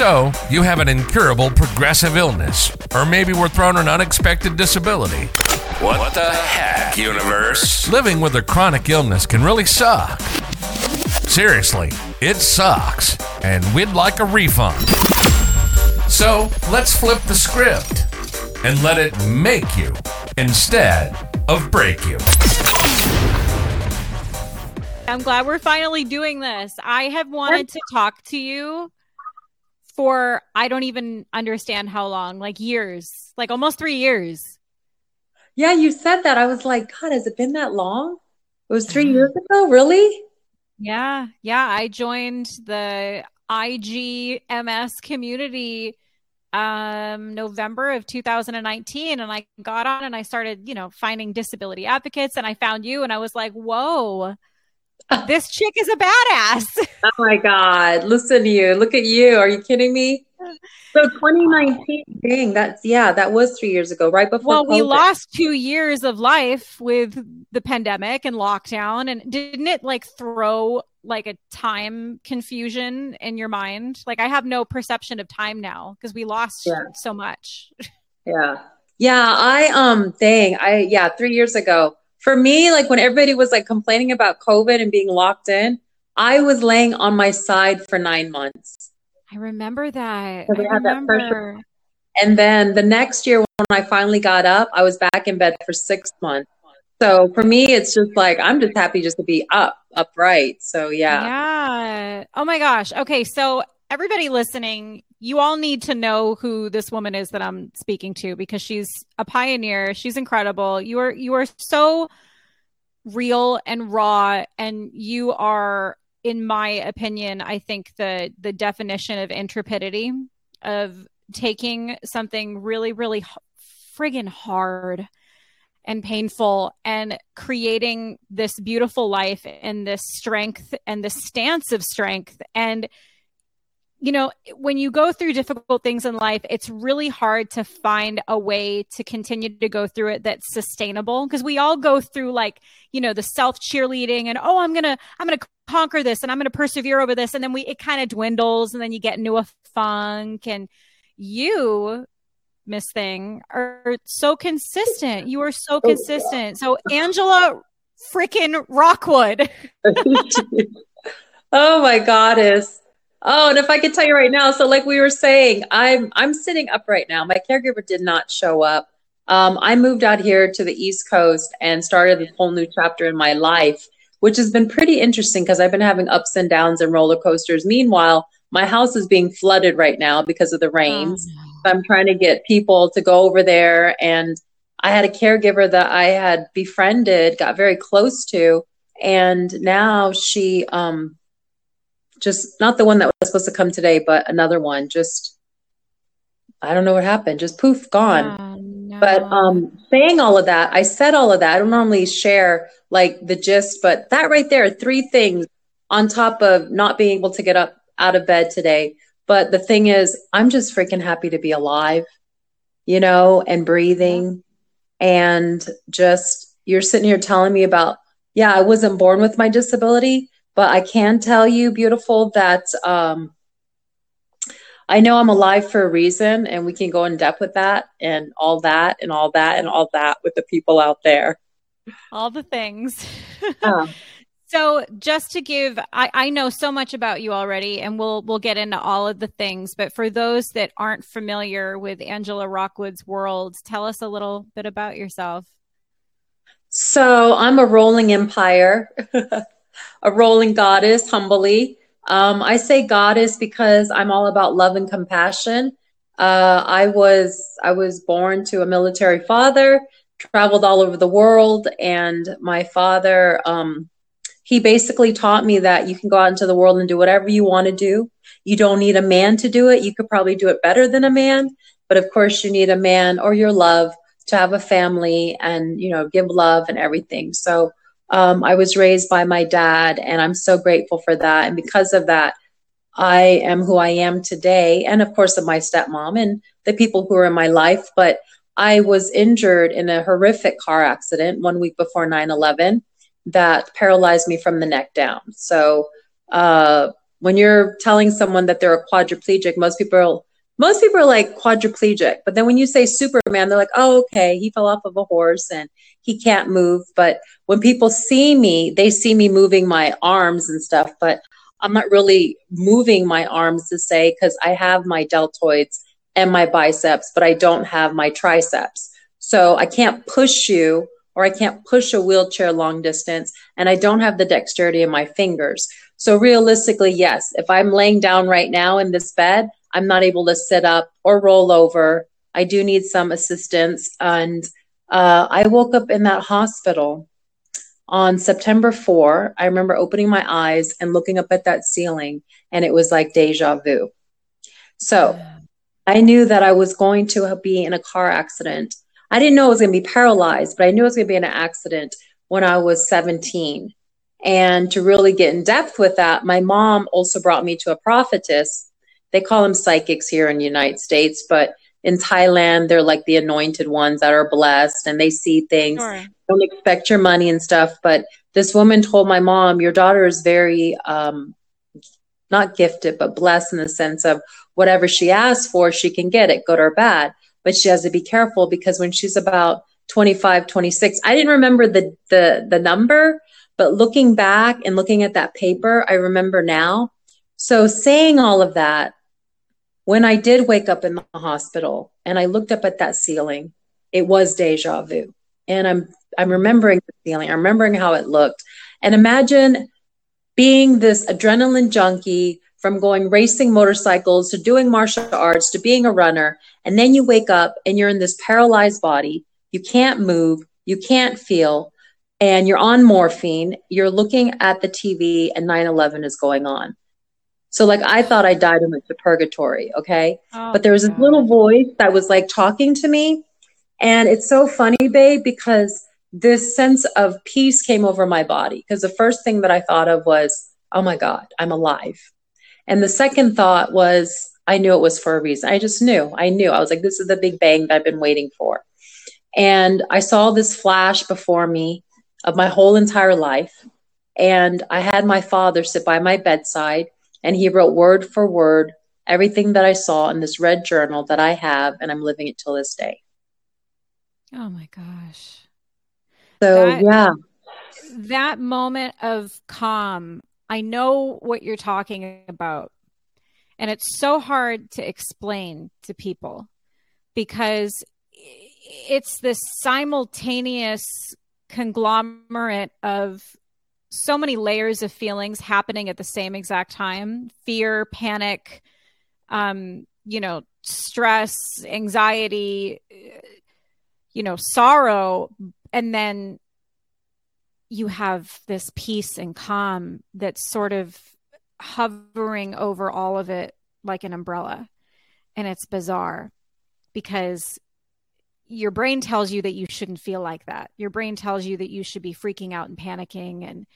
So, you have an incurable progressive illness, or maybe we're thrown an unexpected disability. What the heck, universe? Living with a chronic illness can really suck. Seriously, it sucks, and we'd like a refund. So, let's flip the script and let it make you instead of break you. I'm glad we're finally doing this. I have wanted to talk to you for I don't even understand how long, like years, like almost three years. Yeah, you said that. I was like, God, has it been that long? It was three years ago, really? Yeah, yeah. I joined the IGMS community um November of 2019 and I got on and I started, you know, finding disability advocates and I found you and I was like, "Whoa. This chick is a badass." Oh my God. Listen to you. Look at you. Are you kidding me? So 2019, dang, that's yeah, that was three years ago, right before. Well, we lost two years of life with the pandemic and lockdown, and didn't it like throw like a time confusion in your mind? Like I have no perception of time now because we lost Yeah. so much. Yeah. Yeah, I um dang, I yeah, 3 years ago. For me, like when everybody was like complaining about COVID and being locked in, I was laying on my side for 9 months. I remember that. So I had that pressure. And then the next year when I finally got up, I was back in bed for 6 months. So for me, it's just like I'm just happy just to be up, upright. So yeah. Yeah. Oh my gosh. Okay. So, everybody listening, you all need to know who this woman is that I'm speaking to because she's a pioneer. She's incredible. You are, you are so real and raw, and you are, in my opinion, I think the, the definition of intrepidity of taking something really, really friggin' hard and painful and creating this beautiful life and this strength and this stance of strength and you know when you go through difficult things in life it's really hard to find a way to continue to go through it that's sustainable because we all go through like you know the self cheerleading and oh i'm gonna i'm gonna conquer this and i'm gonna persevere over this and then we it kind of dwindles and then you get into a funk and you Miss Thing are so consistent. You are so oh, consistent. So Angela freaking Rockwood. oh my goddess. Oh, and if I could tell you right now, so like we were saying, I'm I'm sitting up right now. My caregiver did not show up. Um, I moved out here to the East Coast and started a whole new chapter in my life, which has been pretty interesting because I've been having ups and downs and roller coasters. Meanwhile, my house is being flooded right now because of the rains. I'm trying to get people to go over there. And I had a caregiver that I had befriended, got very close to, and now she um just not the one that was supposed to come today, but another one. Just I don't know what happened. Just poof, gone. Oh, no. But um, saying all of that, I said all of that. I don't normally share like the gist, but that right there, three things on top of not being able to get up out of bed today. But the thing is, I'm just freaking happy to be alive, you know, and breathing. And just, you're sitting here telling me about, yeah, I wasn't born with my disability, but I can tell you, beautiful, that um, I know I'm alive for a reason, and we can go in depth with that and all that and all that and all that with the people out there. all the things. Uh, So just to give I, I know so much about you already and we'll we'll get into all of the things, but for those that aren't familiar with Angela Rockwood's world, tell us a little bit about yourself. so I'm a rolling empire, a rolling goddess, humbly. Um, I say goddess because I'm all about love and compassion. Uh, I was I was born to a military father, traveled all over the world, and my father um, he basically taught me that you can go out into the world and do whatever you want to do. You don't need a man to do it. You could probably do it better than a man, but of course you need a man or your love to have a family and you know give love and everything. So um, I was raised by my dad, and I'm so grateful for that. And because of that, I am who I am today, and of course of my stepmom and the people who are in my life. But I was injured in a horrific car accident one week before 9 11 that paralyzed me from the neck down. So, uh, when you're telling someone that they're a quadriplegic, most people most people are like quadriplegic. But then when you say Superman, they're like, oh, okay, he fell off of a horse and he can't move. But when people see me, they see me moving my arms and stuff. But I'm not really moving my arms to say because I have my deltoids and my biceps, but I don't have my triceps. So I can't push you or I can't push a wheelchair long distance and I don't have the dexterity in my fingers. So realistically, yes, if I'm laying down right now in this bed, I'm not able to sit up or roll over. I do need some assistance. And uh, I woke up in that hospital on September 4. I remember opening my eyes and looking up at that ceiling, and it was like deja vu. So I knew that I was going to be in a car accident. I didn't know I was going to be paralyzed, but I knew I was going to be in an accident when I was 17. And to really get in depth with that, my mom also brought me to a prophetess. They call them psychics here in the United States, but in Thailand, they're like the anointed ones that are blessed and they see things. Sure. Don't expect your money and stuff. But this woman told my mom, Your daughter is very, um, not gifted, but blessed in the sense of whatever she asks for, she can get it, good or bad. But she has to be careful because when she's about 25, 26, I didn't remember the, the, the number, but looking back and looking at that paper, I remember now. So saying all of that, when I did wake up in the hospital and I looked up at that ceiling, it was deja vu. And I'm I'm remembering the feeling. I'm remembering how it looked. And imagine being this adrenaline junkie from going racing motorcycles to doing martial arts to being a runner. And then you wake up and you're in this paralyzed body. You can't move, you can't feel, and you're on morphine. You're looking at the TV and 9 11 is going on. So, like, I thought I died and went to purgatory. Okay. Oh, but there was this little voice that was like talking to me. And it's so funny, babe, because this sense of peace came over my body. Because the first thing that I thought of was, oh my God, I'm alive. And the second thought was, I knew it was for a reason. I just knew. I knew. I was like, this is the big bang that I've been waiting for. And I saw this flash before me of my whole entire life. And I had my father sit by my bedside, and he wrote word for word everything that I saw in this red journal that I have, and I'm living it till this day. Oh my gosh. So, that, yeah. That moment of calm I know what you're talking about. And it's so hard to explain to people because it's this simultaneous conglomerate of so many layers of feelings happening at the same exact time fear, panic, um, you know, stress, anxiety, you know, sorrow. And then you have this peace and calm that's sort of hovering over all of it like an umbrella. And it's bizarre because your brain tells you that you shouldn't feel like that. Your brain tells you that you should be freaking out and panicking and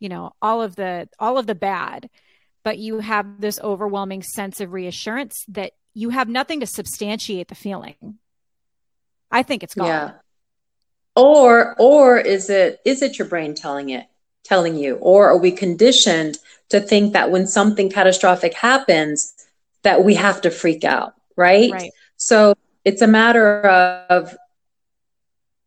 you know all of the all of the bad but you have this overwhelming sense of reassurance that you have nothing to substantiate the feeling. I think it's gone. Yeah or or is it is it your brain telling it telling you or are we conditioned to think that when something catastrophic happens that we have to freak out right, right. so it's a matter of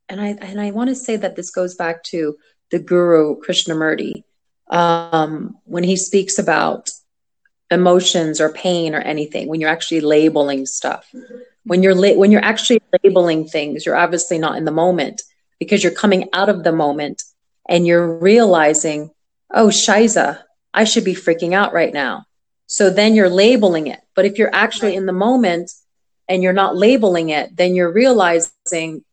and i and i want to say that this goes back to the guru krishnamurti um, when he speaks about emotions or pain or anything when you're actually labeling stuff when you're la- when you're actually labeling things you're obviously not in the moment because you're coming out of the moment and you're realizing, oh, Shiza, I should be freaking out right now. So then you're labeling it. But if you're actually in the moment and you're not labeling it, then you're realizing,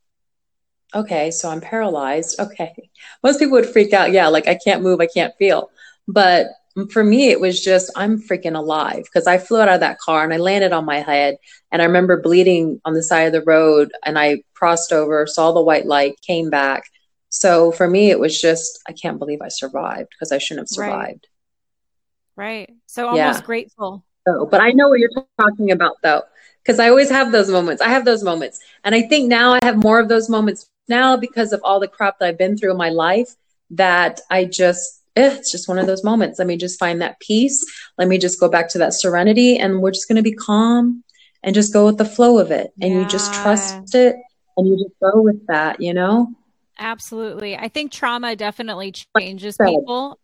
okay, so I'm paralyzed. Okay. Most people would freak out. Yeah, like I can't move, I can't feel. But for me, it was just, I'm freaking alive because I flew out of that car and I landed on my head. And I remember bleeding on the side of the road and I crossed over, saw the white light, came back. So for me, it was just, I can't believe I survived because I shouldn't have survived. Right. right. So almost yeah. grateful. So, but I know what you're talking about though, because I always have those moments. I have those moments. And I think now I have more of those moments now because of all the crap that I've been through in my life that I just, eh, it's just one of those moments. Let me just find that peace. Let me just go back to that serenity and we're just going to be calm and just go with the flow of it. And yeah. you just trust it and you just go with that, you know? Absolutely. I think trauma definitely changes people.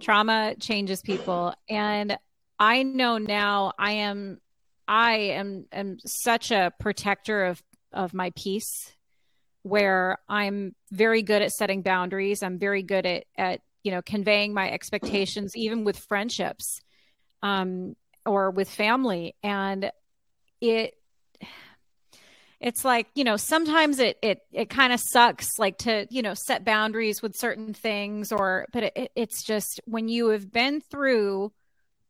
Trauma changes people. And I know now I am I am am such a protector of of my peace where I'm very good at setting boundaries. I'm very good at at you know conveying my expectations even with friendships um or with family and it it's like you know sometimes it it it kind of sucks like to you know set boundaries with certain things or but it, it's just when you have been through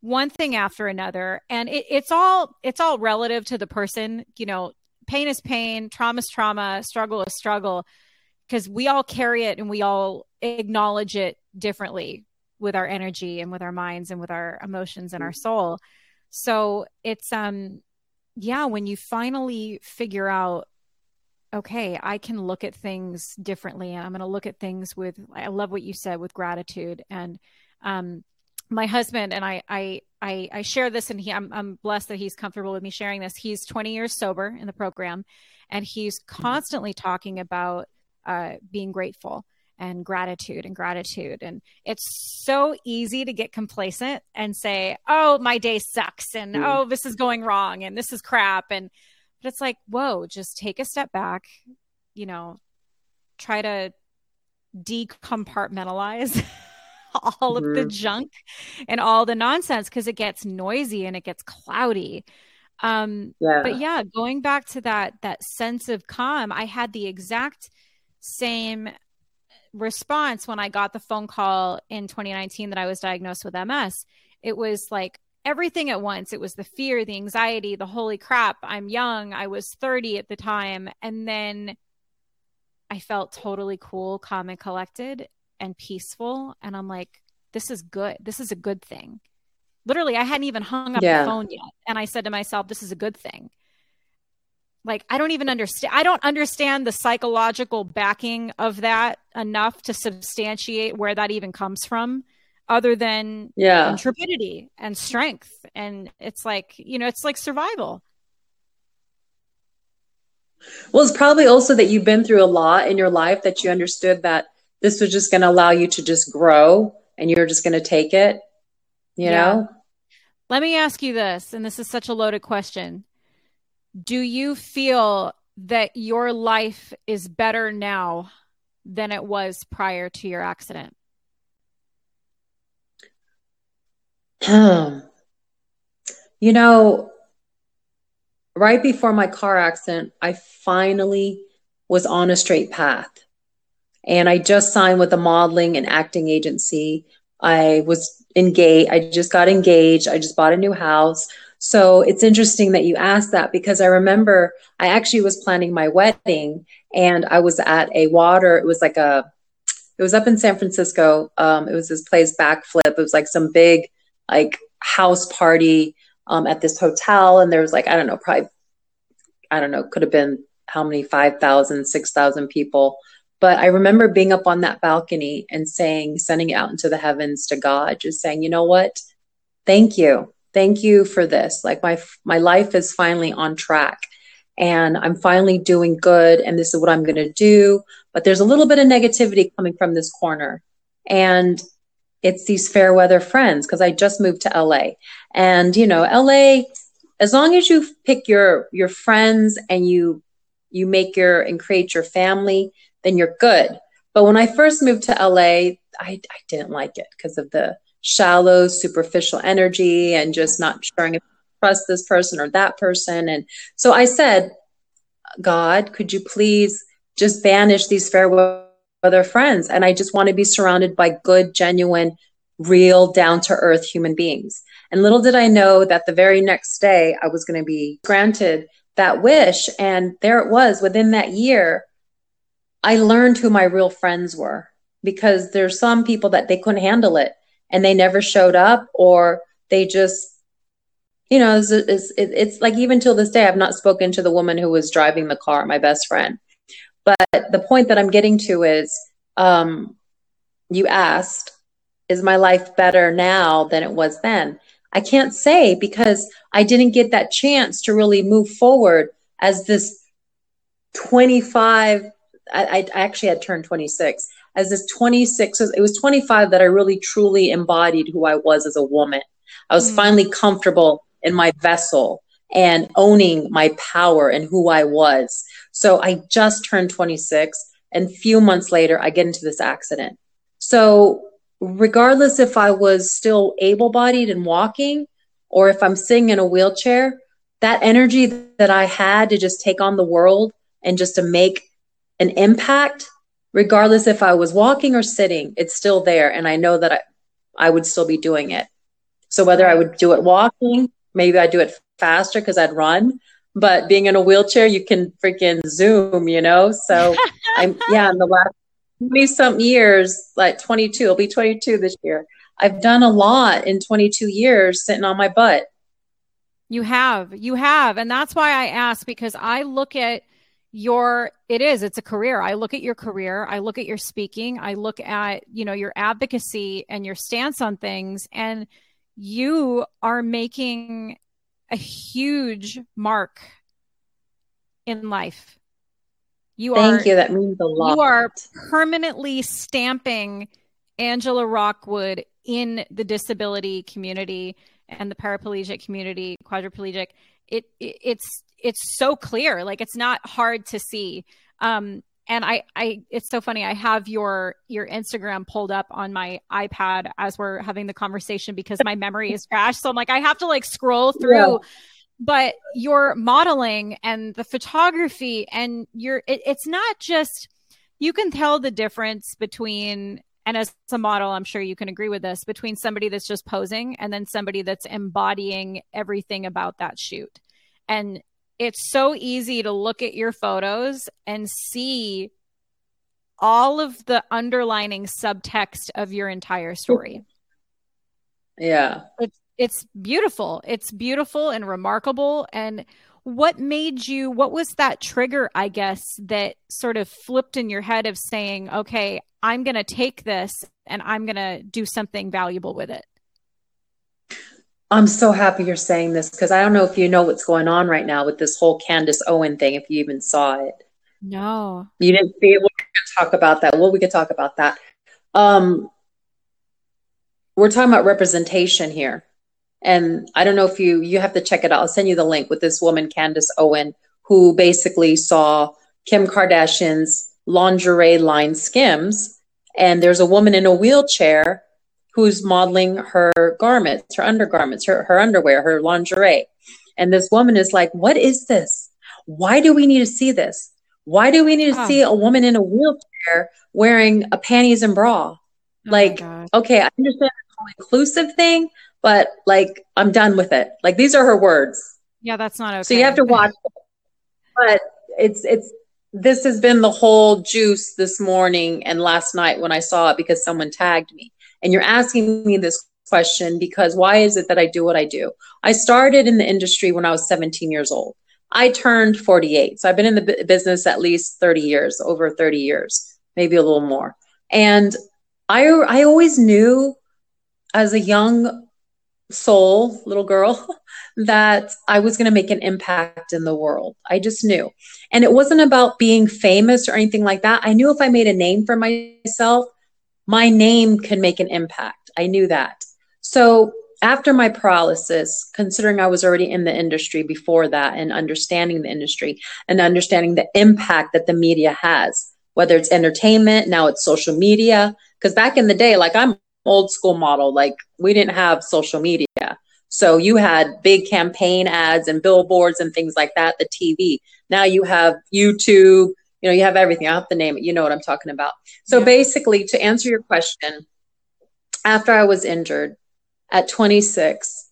one thing after another and it, it's all it's all relative to the person you know pain is pain trauma is trauma struggle is struggle because we all carry it and we all acknowledge it differently with our energy and with our minds and with our emotions and our soul so it's um yeah, when you finally figure out, okay, I can look at things differently and I'm going to look at things with, I love what you said with gratitude. And, um, my husband and I, I, I, I share this and he, I'm, I'm blessed that he's comfortable with me sharing this. He's 20 years sober in the program and he's mm-hmm. constantly talking about, uh, being grateful and gratitude and gratitude. And it's so easy to get complacent and say, oh, my day sucks and mm. oh, this is going wrong and this is crap. And, but it's like, whoa, just take a step back, you know, try to decompartmentalize all mm-hmm. of the mm-hmm. junk and all the nonsense because it gets noisy and it gets cloudy um yeah. but yeah going back to that that sense of calm i had the exact same response when I got the phone call in 2019 that I was diagnosed with MS. It was like everything at once. It was the fear, the anxiety, the holy crap, I'm young. I was 30 at the time. And then I felt totally cool, calm, and collected and peaceful. And I'm like, this is good. This is a good thing. Literally, I hadn't even hung up yeah. the phone yet. And I said to myself, this is a good thing like i don't even understand i don't understand the psychological backing of that enough to substantiate where that even comes from other than yeah intrepidity and strength and it's like you know it's like survival well it's probably also that you've been through a lot in your life that you understood that this was just going to allow you to just grow and you're just going to take it you yeah. know let me ask you this and this is such a loaded question do you feel that your life is better now than it was prior to your accident? Hmm. you know, right before my car accident, I finally was on a straight path. And I just signed with a modeling and acting agency. I was engaged. I just got engaged. I just bought a new house. So it's interesting that you asked that because I remember I actually was planning my wedding and I was at a water, it was like a, it was up in San Francisco. Um, it was this place backflip. It was like some big like house party um, at this hotel. And there was like, I don't know, probably, I don't know, could have been how many, 5,000, 6,000 people. But I remember being up on that balcony and saying, sending it out into the heavens to God, just saying, you know what? Thank you. Thank you for this. Like my my life is finally on track and i'm finally doing good and this is what i'm going to do. But there's a little bit of negativity coming from this corner. And it's these fair weather friends because i just moved to la and you know la as long as you pick your your friends and you you make your and create your family then you're good but when i first moved to la i, I didn't like it because of the shallow, superficial energy and just not sure if trust this person or that person. And so I said, God, could you please just banish these fair weather friends? And I just want to be surrounded by good, genuine, real, down to earth human beings. And little did I know that the very next day I was going to be granted that wish. And there it was within that year. I learned who my real friends were because there's some people that they couldn't handle it and they never showed up or they just you know it's, it's, it's like even till this day i've not spoken to the woman who was driving the car my best friend but the point that i'm getting to is um, you asked is my life better now than it was then? I can't say because I didn't get that chance to really move forward as this 25. I, I actually had turned 26 as this 26. It was 25 that I really truly embodied who I was as a woman. I was mm. finally comfortable in my vessel and owning my power and who I was. So I just turned 26 and few months later I get into this accident. So regardless if I was still able bodied and walking or if I'm sitting in a wheelchair, that energy that I had to just take on the world and just to make an impact, regardless if I was walking or sitting, it's still there. And I know that I, I would still be doing it. So whether I would do it walking, maybe I'd do it faster because I'd run. But being in a wheelchair, you can freaking zoom, you know? So I'm, yeah, in the last 20 some years, like 22, I'll be 22 this year. I've done a lot in 22 years sitting on my butt. You have, you have. And that's why I ask because I look at your, it is, it's a career. I look at your career. I look at your speaking. I look at, you know, your advocacy and your stance on things. And you are making a huge mark in life. You Thank are, you. That means a lot. You are permanently stamping Angela Rockwood in the disability community and the paraplegic community, quadriplegic. It, it it's it's so clear. Like it's not hard to see. Um, and I, I, it's so funny. I have your your Instagram pulled up on my iPad as we're having the conversation because my memory is crashed. So I'm like, I have to like scroll through. Yeah but your modeling and the photography and your it, it's not just you can tell the difference between and as a model i'm sure you can agree with this between somebody that's just posing and then somebody that's embodying everything about that shoot and it's so easy to look at your photos and see all of the underlining subtext of your entire story yeah it's it's beautiful. It's beautiful and remarkable. And what made you, what was that trigger, I guess, that sort of flipped in your head of saying, okay, I'm going to take this and I'm going to do something valuable with it? I'm so happy you're saying this because I don't know if you know what's going on right now with this whole Candace Owen thing, if you even saw it. No. You didn't see it. Going to talk about that. Well, we could talk about that. Um, we're talking about representation here. And I don't know if you you have to check it out. I'll send you the link with this woman, Candace Owen, who basically saw Kim Kardashian's lingerie line Skims, and there's a woman in a wheelchair who's modeling her garments, her undergarments, her, her underwear, her lingerie. And this woman is like, What is this? Why do we need to see this? Why do we need to see a woman in a wheelchair wearing a panties and bra? Oh like, okay, I understand the inclusive thing, but like I'm done with it. Like these are her words. Yeah, that's not okay. So you have to watch. It. But it's it's this has been the whole juice this morning and last night when I saw it because someone tagged me. And you're asking me this question because why is it that I do what I do? I started in the industry when I was 17 years old. I turned 48. So I've been in the business at least 30 years, over 30 years, maybe a little more. And I I always knew as a young soul, little girl, that I was going to make an impact in the world. I just knew. And it wasn't about being famous or anything like that. I knew if I made a name for myself, my name can make an impact. I knew that. So after my paralysis, considering I was already in the industry before that and understanding the industry and understanding the impact that the media has, whether it's entertainment, now it's social media. Because back in the day, like I'm old school model. Like we didn't have social media. So you had big campaign ads and billboards and things like that, the TV. Now you have YouTube, you know, you have everything. I have to name it. You know what I'm talking about. So yeah. basically, to answer your question, after I was injured at 26,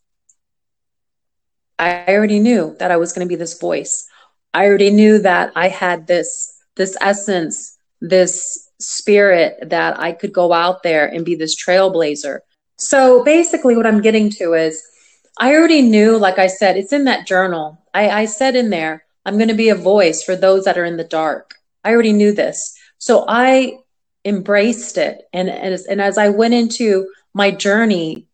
I already knew that I was going to be this voice. I already knew that I had this this essence, this spirit that I could go out there and be this trailblazer. So basically, what I'm getting to is I already knew, like I said, it's in that journal. I, I said in there, I'm going to be a voice for those that are in the dark. I already knew this. So I embraced it. And, and, and as I went into my journey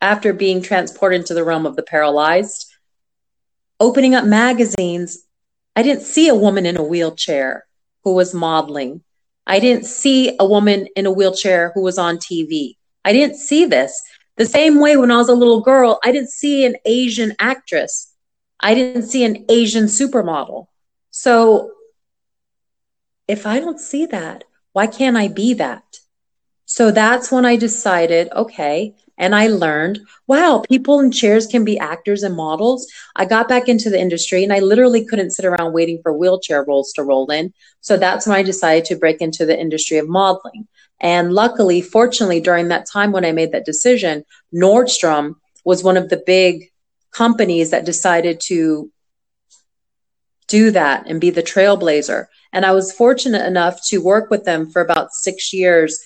after being transported into the realm of the paralyzed, opening up magazines, I didn't see a woman in a wheelchair who was modeling. I didn't see a woman in a wheelchair who was on TV. I didn't see this. The same way when I was a little girl, I didn't see an Asian actress. I didn't see an Asian supermodel. So if I don't see that, why can't I be that? So that's when I decided, okay, and I learned, wow, people in chairs can be actors and models. I got back into the industry and I literally couldn't sit around waiting for wheelchair roles to roll in. So that's when I decided to break into the industry of modeling. And luckily, fortunately, during that time when I made that decision, Nordstrom was one of the big companies that decided to do that and be the trailblazer. And I was fortunate enough to work with them for about six years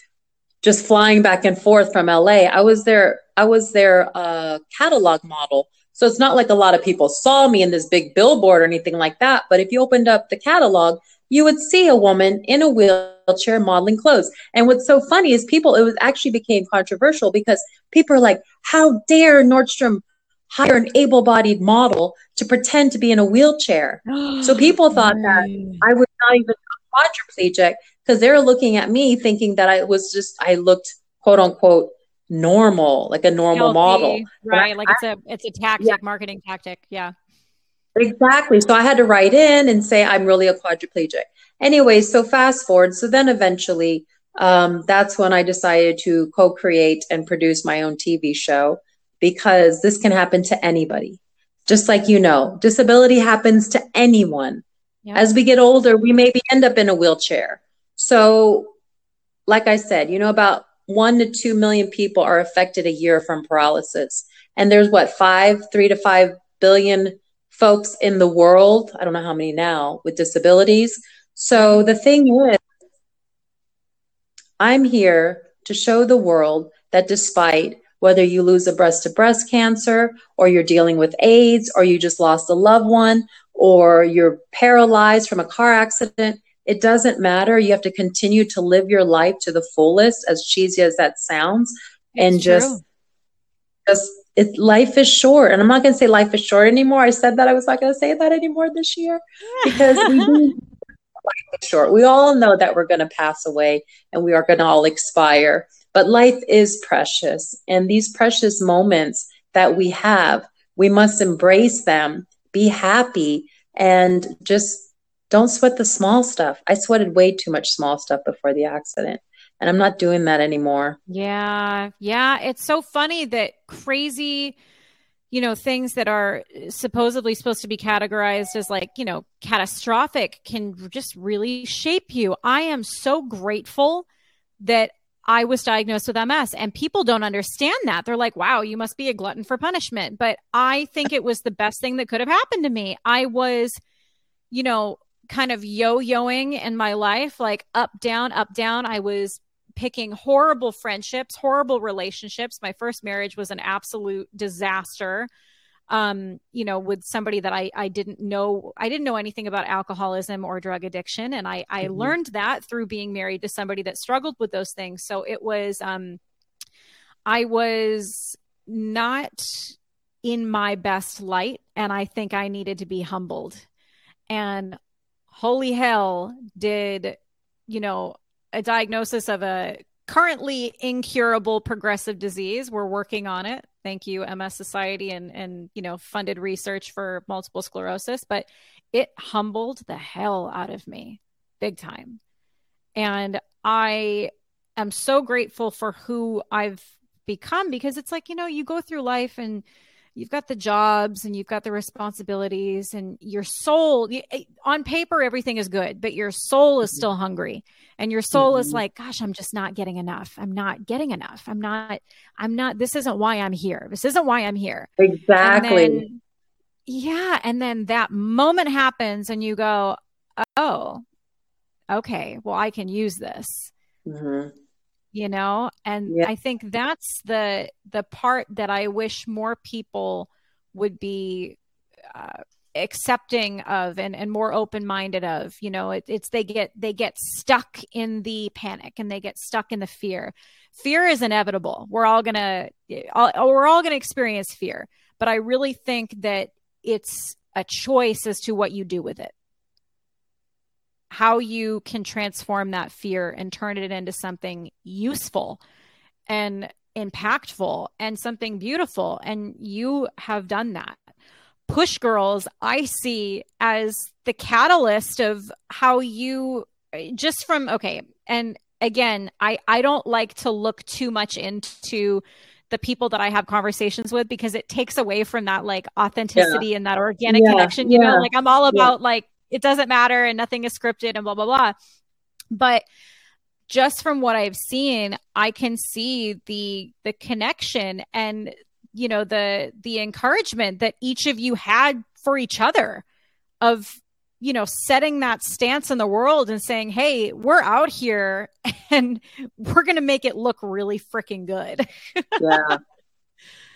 just flying back and forth from LA. I was their I was their uh, catalog model. So it's not like a lot of people saw me in this big billboard or anything like that. But if you opened up the catalog, you would see a woman in a wheelchair modeling clothes. And what's so funny is people, it was actually became controversial because people are like, how dare Nordstrom hire an able-bodied model to pretend to be in a wheelchair? so people thought that I was not even quadriplegic because they're looking at me thinking that I was just I looked quote unquote normal, like a normal Healthy, model. Right. like it's a it's a tactic, yeah. marketing tactic. Yeah. Exactly. So I had to write in and say I'm really a quadriplegic. Anyway, so fast forward. So then eventually, um, that's when I decided to co-create and produce my own TV show because this can happen to anybody. Just like you know, disability happens to anyone. Yeah. As we get older, we maybe end up in a wheelchair. So, like I said, you know, about one to two million people are affected a year from paralysis. And there's what, five, three to five billion folks in the world. I don't know how many now with disabilities. So the thing is, I'm here to show the world that despite whether you lose a breast to breast cancer or you're dealing with AIDS or you just lost a loved one or you're paralyzed from a car accident, it doesn't matter. You have to continue to live your life to the fullest, as cheesy as that sounds, and just, just it, life is short. And I'm not going to say life is short anymore. I said that I was not going to say that anymore this year because we life is short. We all know that we're going to pass away and we are going to all expire. But life is precious, and these precious moments that we have, we must embrace them, be happy, and just don't sweat the small stuff. I sweated way too much small stuff before the accident. And I'm not doing that anymore. Yeah. Yeah. It's so funny that crazy, you know, things that are supposedly supposed to be categorized as like, you know, catastrophic can just really shape you. I am so grateful that I was diagnosed with MS and people don't understand that. They're like, wow, you must be a glutton for punishment. But I think it was the best thing that could have happened to me. I was, you know, kind of yo-yoing in my life, like up, down, up, down. I was picking horrible friendships, horrible relationships. My first marriage was an absolute disaster. Um, you know, with somebody that I, I didn't know, I didn't know anything about alcoholism or drug addiction. And I, I mm-hmm. learned that through being married to somebody that struggled with those things. So it was, um, I was not in my best light. And I think I needed to be humbled. And holy hell did you know a diagnosis of a currently incurable progressive disease we're working on it thank you ms society and and you know funded research for multiple sclerosis but it humbled the hell out of me big time. And i am so grateful for who i've become because it's like you know you go through life and you've got the jobs and you've got the responsibilities and your soul eh, on paper everything is good but your soul is still hungry. And your soul mm-hmm. is like gosh i'm just not getting enough. I'm not getting enough. I'm not i'm not this isn't why i'm here. This isn't why i'm here. Exactly. and then, yeah and then that moment happens and you go oh okay well i can use this. Mm-hmm you know? And yeah. i think that's the the part that i wish more people would be uh, accepting of and, and more open-minded of you know? It, it's they get they get stuck in the panic and they get stuck in the fear. Fear is inevitable. We're all gonna all, we're all gonna experience fear. But i really think that it's a choice as to what you do with it how you can transform that fear and turn it into something useful and impactful and something beautiful and you have done that push girls i see as the catalyst of how you just from okay and again i i don't like to look too much into the people that i have conversations with because it takes away from that like authenticity yeah. and that organic yeah. connection you yeah. know like i'm all about like it doesn't matter and nothing is scripted and blah blah blah. But just from what i've seen i can see the the connection and you know the the encouragement that each of you had for each other of you know setting that stance in the world and saying hey we're out here and we're going to make it look really freaking good. Yeah.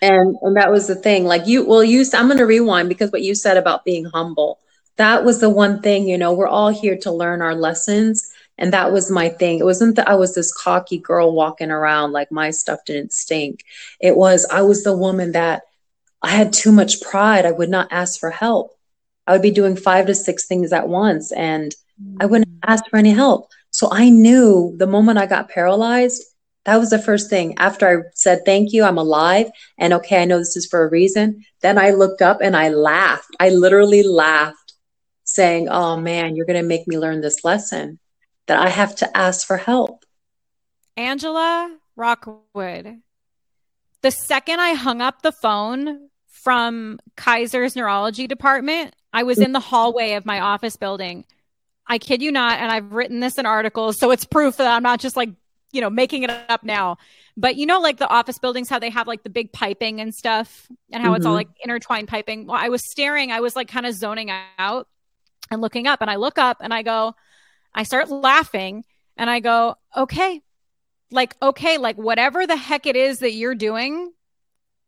And and that was the thing. Like you well you i'm going to rewind because what you said about being humble that was the one thing you know we're all here to learn our lessons and that was my thing. It wasn't that I was this cocky girl walking around like my stuff didn't stink. It was I was the woman that I had too much pride. I would not ask for help. I would be doing five to six things at once and I wouldn't mm. ask for any help. So I knew the moment I got paralyzed, that was the first thing. After I said, Thank you, I'm alive, and okay, I know this is for a reason, then I looked up and I laughed. I literally laughed, saying, Oh man, you're going to make me learn this lesson that I have to ask for help. Angela Rockwood, the second I hung up the phone from Kaiser's neurology department, I was in the hallway of my office building. I kid you not, and I've written this in articles, so it's proof that I'm not just like, you know, making it up now. But you know, like the office buildings, how they have like the big piping and stuff, and how mm-hmm. it's all mm-hmm. like intertwined piping. Well, I was staring, I was like kind of zoning out and looking up, and I look up and I go, I start laughing and I go, okay, like, okay, like whatever the heck it is that you're doing,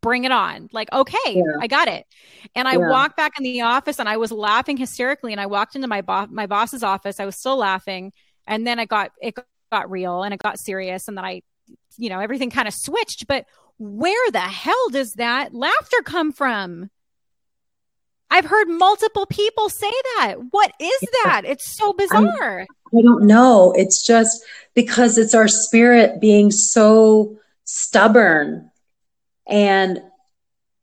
bring it on. Like, okay, yeah. I got it. And I yeah. walked back in the office and I was laughing hysterically. And I walked into my boss, my boss's office. I was still laughing. And then I got, it got real and it got serious. And then I, you know, everything kind of switched. But where the hell does that laughter come from? I've heard multiple people say that. What is that? It's so bizarre. I, I don't know. It's just because it's our spirit being so stubborn and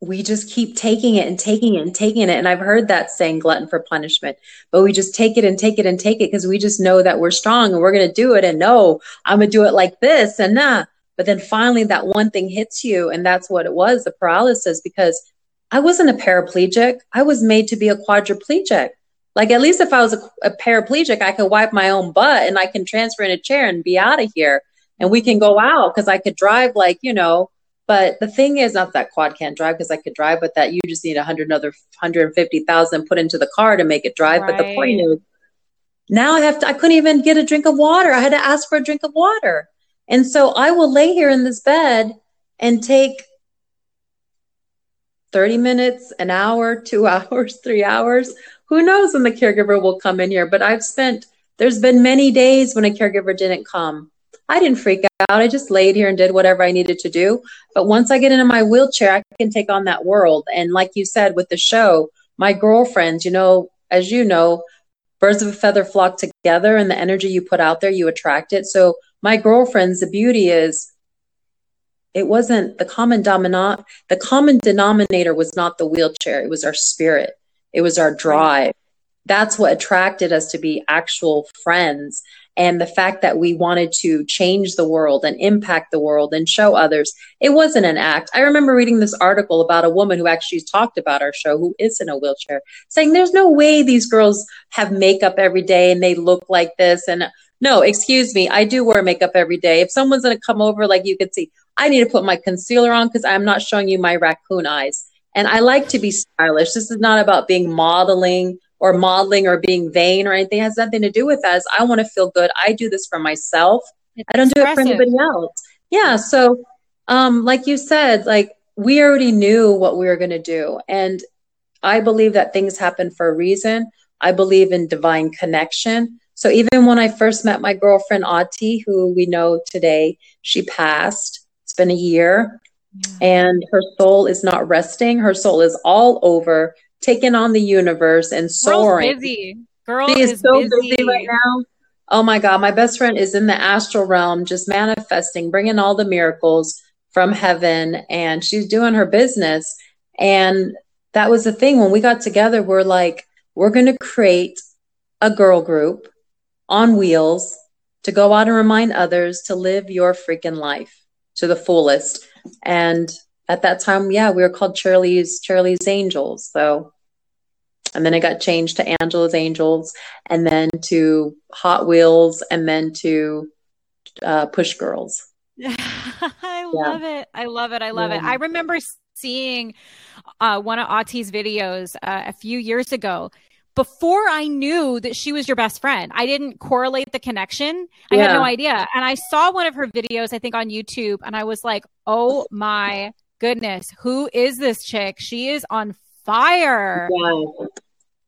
we just keep taking it and taking it and taking it. And I've heard that saying glutton for punishment, but we just take it and take it and take it because we just know that we're strong and we're going to do it. And no, I'm going to do it like this and nah. But then finally that one thing hits you. And that's what it was the paralysis because I wasn't a paraplegic. I was made to be a quadriplegic. Like at least if I was a, a, paraplegic, I could wipe my own butt and I can transfer in a chair and be out of here and we can go out because I could drive like, you know, but the thing is not that quad can't drive because I could drive, but that you just need a hundred another 150,000 put into the car to make it drive. Right. But the point is now I have to, I couldn't even get a drink of water. I had to ask for a drink of water. And so I will lay here in this bed and take 30 minutes, an hour, two hours, three hours. Who knows when the caregiver will come in here? But I've spent, there's been many days when a caregiver didn't come. I didn't freak out. I just laid here and did whatever I needed to do. But once I get into my wheelchair, I can take on that world. And like you said with the show, my girlfriends, you know, as you know, birds of a feather flock together and the energy you put out there, you attract it. So my girlfriends, the beauty is it wasn't the common dominant the common denominator was not the wheelchair it was our spirit it was our drive. That's what attracted us to be actual friends and the fact that we wanted to change the world and impact the world and show others it wasn't an act. I remember reading this article about a woman who actually talked about our show who is in a wheelchair saying there's no way these girls have makeup every day and they look like this and no excuse me i do wear makeup every day. If someone's going to come over like you could see I need to put my concealer on because I'm not showing you my raccoon eyes. And I like to be stylish. This is not about being modeling or modeling or being vain or anything. It has nothing to do with us. I want to feel good. I do this for myself. It's I don't do it for anybody else. Yeah. So, um, like you said, like we already knew what we were going to do. And I believe that things happen for a reason. I believe in divine connection. So even when I first met my girlfriend Auti, who we know today, she passed. Been a year. And her soul is not resting. Her soul is all over, taking on the universe and soaring. Girl's busy. Girl she is, is so busy. busy right now. Oh my God, my best friend is in the astral realm, just manifesting, bringing all the miracles from heaven, and she's doing her business. And that was the thing when we got together, we're like, we're going to create a girl group on wheels to go out and remind others to live your freaking life to the fullest. And at that time, yeah, we were called Shirley's Shirley's Angels. So and then it got changed to Angela's Angels, and then to Hot Wheels, and then to uh, Push Girls. I love it. I love it. I love yeah. it. I remember seeing uh, one of Auti's videos uh, a few years ago before I knew that she was your best friend. I didn't correlate the connection. I yeah. had no idea. And I saw one of her videos, I think on YouTube, and I was like, oh my goodness, who is this chick? She is on fire. Yeah.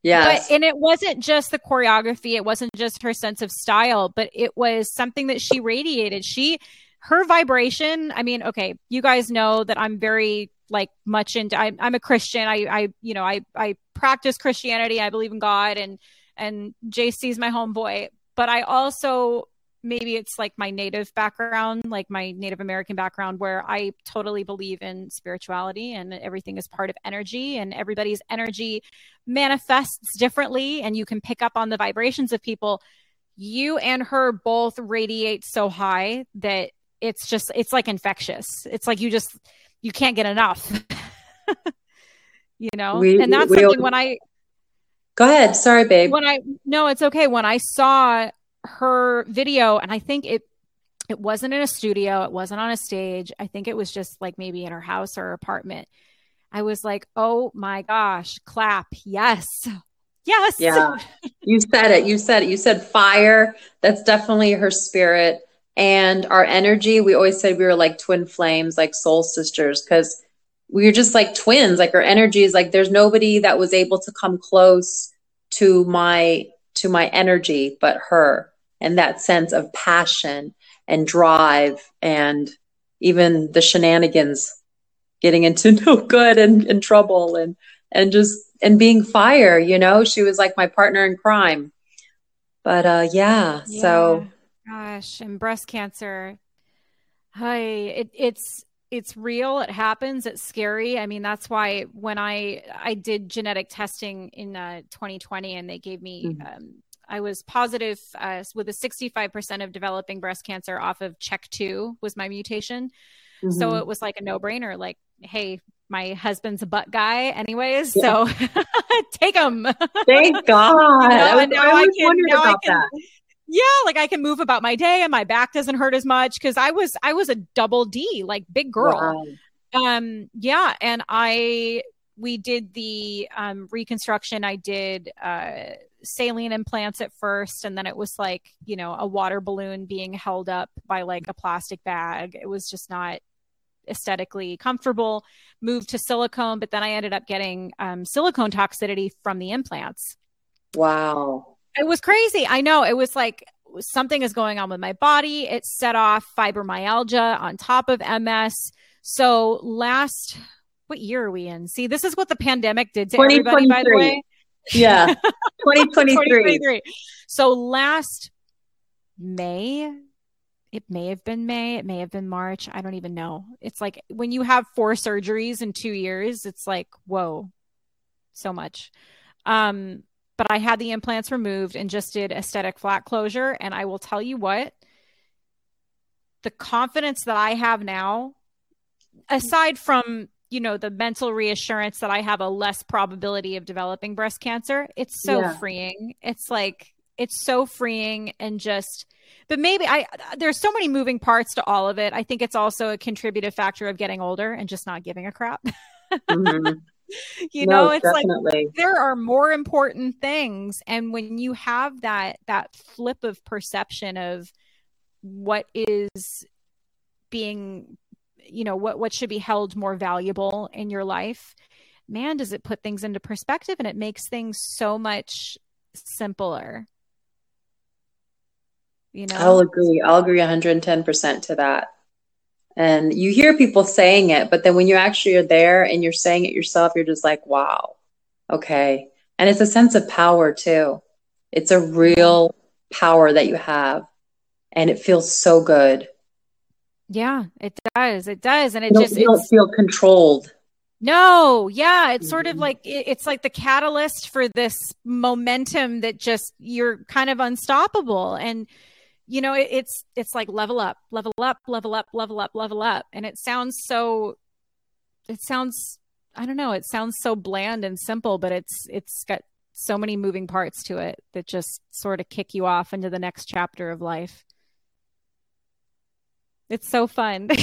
Yes. But, and it wasn't just the choreography, it wasn't just her sense of style, but it was something that she radiated. She, her vibration, I mean, okay, you guys know that I'm very like much into I, I'm a Christian. I, I, you know, I, I practice Christianity. I believe in God and, and JC's my homeboy, but I also maybe it's like my native background, like my Native American background, where I totally believe in spirituality and everything is part of energy and everybody's energy manifests differently and you can pick up on the vibrations of people. You and her both radiate so high that it's just, it's like infectious. It's like you just, you can't get enough. you know? We, and that's we, something we, when I, Go ahead. Sorry, babe. When I no, it's okay. When I saw her video and I think it it wasn't in a studio, it wasn't on a stage. I think it was just like maybe in her house or apartment. I was like, "Oh my gosh, clap. Yes." Yes. Yeah. you said it. You said it. You said fire. That's definitely her spirit and our energy. We always said we were like twin flames, like soul sisters cuz we were just like twins. Like our energy is like there's nobody that was able to come close to my to my energy but her and that sense of passion and drive and even the shenanigans getting into no good and, and trouble and and just and being fire you know she was like my partner in crime but uh yeah, yeah. so gosh and breast cancer hi it, it's it's real it happens it's scary i mean that's why when i i did genetic testing in uh, 2020 and they gave me mm-hmm. um, i was positive uh, with a 65% of developing breast cancer off of CHEK2 was my mutation mm-hmm. so it was like a no-brainer like hey my husband's a butt guy anyways yeah. so take him thank god you know, I was, now I, I can, now I can, that yeah like i can move about my day and my back doesn't hurt as much because i was i was a double d like big girl. Wow. um yeah and i we did the um, reconstruction. I did uh, saline implants at first and then it was like you know a water balloon being held up by like a plastic bag. It was just not aesthetically comfortable. Moved to silicone but then i ended up getting um, silicone toxicity from the implants. Wow it was crazy. I know. It was like something is going on with my body. It set off fibromyalgia on top of MS. So last what year are we in? See, this is what the pandemic did to everybody, by the way. Yeah. 2023. 2023. So last May, it may have been May, it may have been March. I don't even know. It's like when you have four surgeries in two years, it's like, whoa, so much. Um, but I had the implants removed and just did aesthetic flat closure. And I will tell you what, the confidence that I have now, aside from you know the mental reassurance that I have a less probability of developing breast cancer, it's so yeah. freeing. It's like it's so freeing and just but maybe I there's so many moving parts to all of it. I think it's also a contributive factor of getting older and just not giving a crap. mm-hmm. you no, know it's definitely. like there are more important things and when you have that that flip of perception of what is being you know what what should be held more valuable in your life man, does it put things into perspective and it makes things so much simpler. You know? I'll agree. I'll agree 110% to that. And you hear people saying it, but then when you actually are there and you're saying it yourself, you're just like, wow, okay. And it's a sense of power too. It's a real power that you have. And it feels so good. Yeah, it does. It does. And it you just you don't feel controlled. No, yeah, it's sort of mm-hmm. like it's like the catalyst for this momentum that just you're kind of unstoppable and you know it, it's it's like level up, level up, level up, level up, level up and it sounds so it sounds I don't know, it sounds so bland and simple but it's it's got so many moving parts to it that just sort of kick you off into the next chapter of life. It's so fun.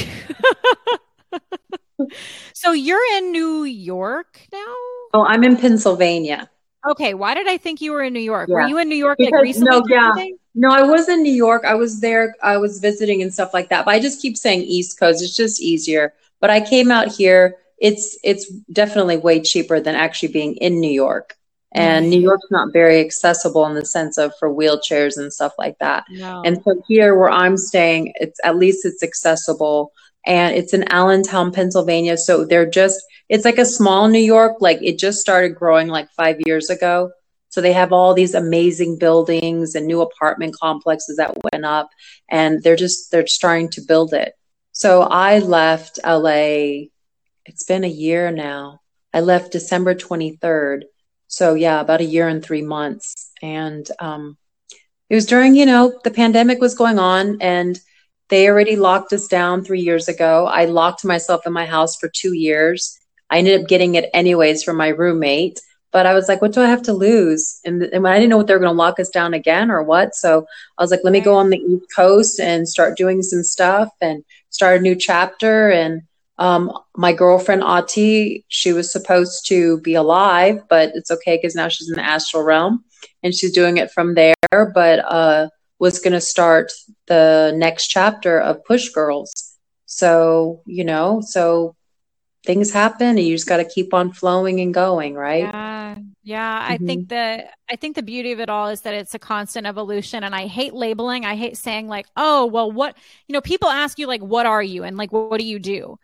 so you're in New York now? Oh, I'm in Pennsylvania. Okay, why did I think you were in New York? Yeah. Were you in New York because, like recently? No, yeah. No, I was in New York. I was there. I was visiting and stuff like that. But I just keep saying East Coast. It's just easier. But I came out here. It's it's definitely way cheaper than actually being in New York. And New mm-hmm. York's not very accessible in the sense of for wheelchairs and stuff like that. No. And so here where I'm staying, it's at least it's accessible and it's in Allentown, Pennsylvania. So they're just, it's like a small New York, like it just started growing like five years ago. So they have all these amazing buildings and new apartment complexes that went up, and they're just, they're starting to build it. So I left LA, it's been a year now. I left December 23rd. So yeah, about a year and three months. And um, it was during, you know, the pandemic was going on and they already locked us down three years ago. I locked myself in my house for two years. I ended up getting it anyways from my roommate. But I was like, what do I have to lose? And, and I didn't know what they were going to lock us down again or what. So I was like, let me go on the East Coast and start doing some stuff and start a new chapter. And um, my girlfriend, Auti, she was supposed to be alive, but it's okay because now she's in the astral realm and she's doing it from there. But uh, was going to start the next chapter of Push Girls. So, you know, so things happen and you just got to keep on flowing and going, right? Yeah. Yeah, mm-hmm. I think the I think the beauty of it all is that it's a constant evolution and I hate labeling. I hate saying like, "Oh, well what, you know, people ask you like what are you and like what do you do?"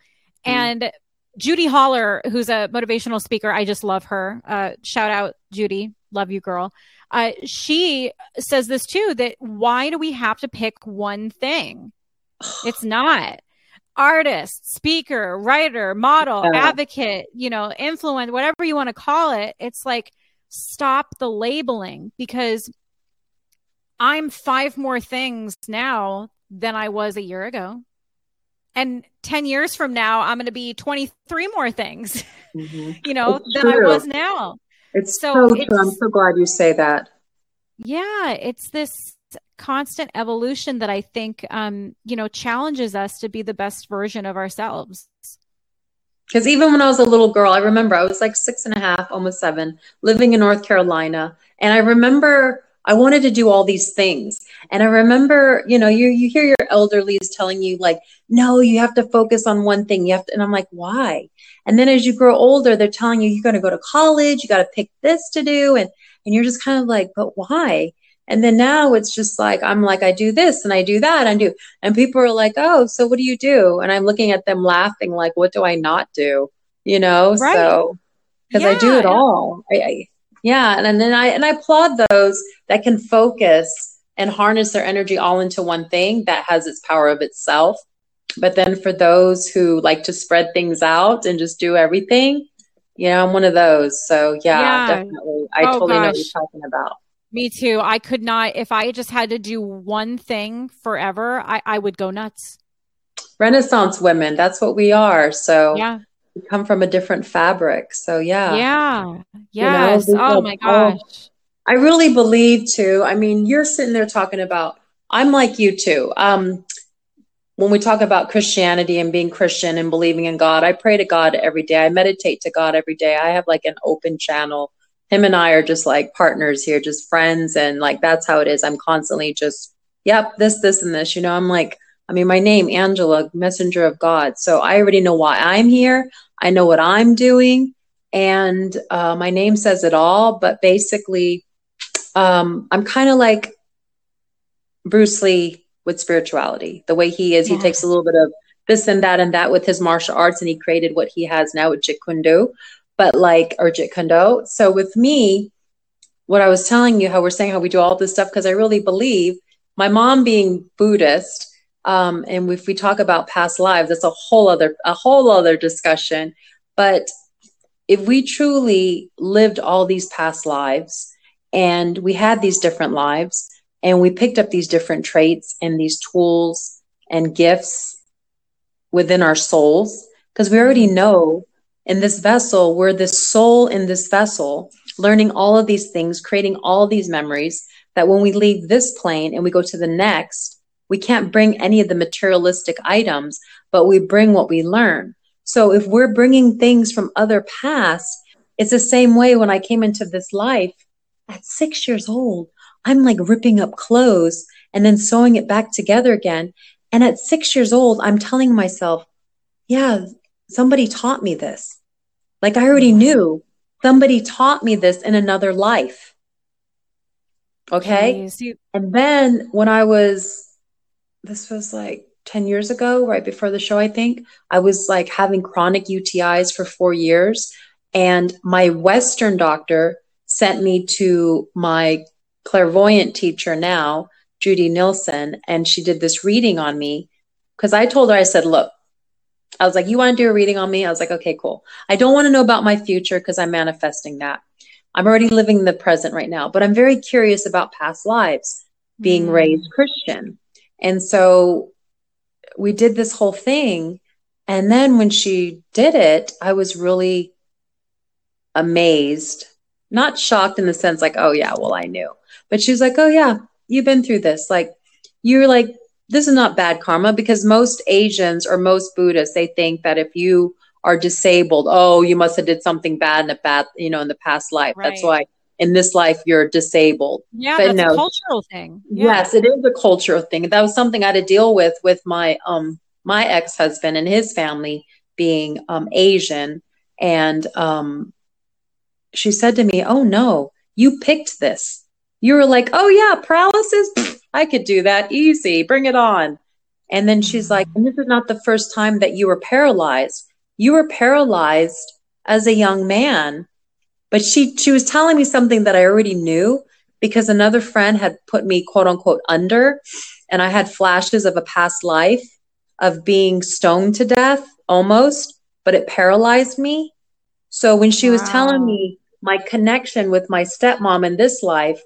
Mm-hmm. And Judy Holler, who's a motivational speaker, I just love her. Uh, shout out Judy, love you girl uh, she says this too that why do we have to pick one thing? it's not artist, speaker, writer, model, yeah. advocate, you know, influence, whatever you want to call it. It's like stop the labeling because I'm five more things now than I was a year ago. And 10 years from now, I'm going to be 23 more things, mm-hmm. you know, it's than true. I was now. It's so, so true. I'm so glad you say that. Yeah, it's this constant evolution that I think, um, you know, challenges us to be the best version of ourselves. Because even when I was a little girl, I remember I was like six and a half, almost seven, living in North Carolina. And I remember I wanted to do all these things. And I remember, you know, you you hear your elderlies telling you like, no, you have to focus on one thing. You have to, and I'm like, why? And then as you grow older, they're telling you you're going to go to college, you got to pick this to do, and and you're just kind of like, but why? And then now it's just like I'm like I do this and I do that and do, and people are like, oh, so what do you do? And I'm looking at them laughing, like, what do I not do? You know, right. so because yeah. I do it all. I, I yeah, and, and then I and I applaud those that can focus and harness their energy all into one thing that has its power of itself. But then for those who like to spread things out and just do everything, you know, I'm one of those. So yeah, yeah. definitely. I oh, totally gosh. know what you're talking about. Me too. I could not if I just had to do one thing forever, I, I would go nuts. Renaissance women, that's what we are. So yeah we come from a different fabric. So yeah. Yeah. Yes. You know, oh my gosh. I really believe too. I mean, you're sitting there talking about I'm like you too. Um when we talk about Christianity and being Christian and believing in God, I pray to God every day. I meditate to God every day. I have like an open channel. Him and I are just like partners here, just friends. And like that's how it is. I'm constantly just, yep, this, this, and this. You know, I'm like, I mean, my name, Angela, messenger of God. So I already know why I'm here. I know what I'm doing. and uh, my name says it all. But basically, um, I'm kind of like Bruce Lee with spirituality. The way he is, he takes a little bit of this and that and that with his martial arts, and he created what he has now with Jeet Kune Do, but like Jeet Kune So with me, what I was telling you, how we're saying how we do all this stuff, because I really believe my mom being Buddhist, um, and if we talk about past lives, that's a whole other a whole other discussion. But if we truly lived all these past lives and we had these different lives and we picked up these different traits and these tools and gifts within our souls, because we already know in this vessel, we're this soul in this vessel, learning all of these things, creating all these memories that when we leave this plane and we go to the next, we can't bring any of the materialistic items, but we bring what we learn. So if we're bringing things from other pasts, it's the same way when I came into this life at six years old, I'm like ripping up clothes and then sewing it back together again. And at six years old, I'm telling myself, yeah, somebody taught me this. Like I already knew somebody taught me this in another life. Okay. Jeez, and then when I was, this was like 10 years ago, right before the show, I think, I was like having chronic UTIs for four years. And my Western doctor sent me to my clairvoyant teacher now, Judy Nilsson, and she did this reading on me. Because I told her, I said, look, I was like, you want to do a reading on me? I was like, okay, cool. I don't want to know about my future because I'm manifesting that. I'm already living the present right now, but I'm very curious about past lives, being mm. raised Christian. And so we did this whole thing. And then when she did it, I was really amazed, not shocked in the sense like, oh, yeah, well, I knew. But she was like, oh, yeah, you've been through this. Like, you're like, this is not bad karma because most Asians or most Buddhists, they think that if you are disabled, oh, you must have did something bad in a bad, you know, in the past life. Right. That's why in this life you're disabled. Yeah, but that's no, a cultural thing. Yeah. Yes, it is a cultural thing. That was something I had to deal with with my um my ex husband and his family being um Asian, and um she said to me, "Oh no, you picked this. You were like, oh yeah, paralysis. I could do that easy. Bring it on." And then she's like, "And this is not the first time that you were paralyzed. You were paralyzed as a young man." But she she was telling me something that I already knew because another friend had put me quote unquote under and I had flashes of a past life of being stoned to death almost, but it paralyzed me. So when she wow. was telling me my connection with my stepmom in this life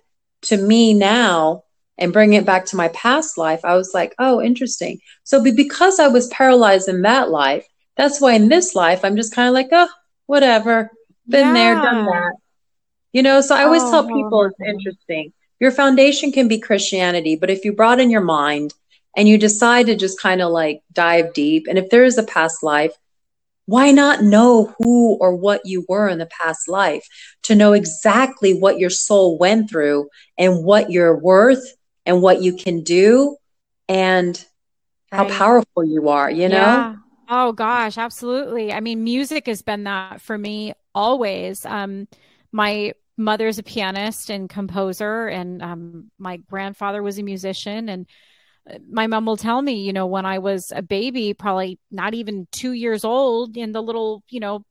to me now and bring it back to my past life, I was like, oh, interesting. So because I was paralyzed in that life, that's why in this life, I'm just kind of like, oh, whatever been yeah. there, done that. You know, so I always oh, tell people it's interesting. Your foundation can be Christianity, but if you brought in your mind and you decide to just kind of like dive deep, and if there is a past life, why not know who or what you were in the past life to know exactly what your soul went through and what you're worth and what you can do and how powerful you are, you know? Yeah. Oh gosh, absolutely. I mean, music has been that for me always. Um, my mother's a pianist and composer, and um, my grandfather was a musician. And my mom will tell me, you know, when I was a baby, probably not even two years old, in the little, you know,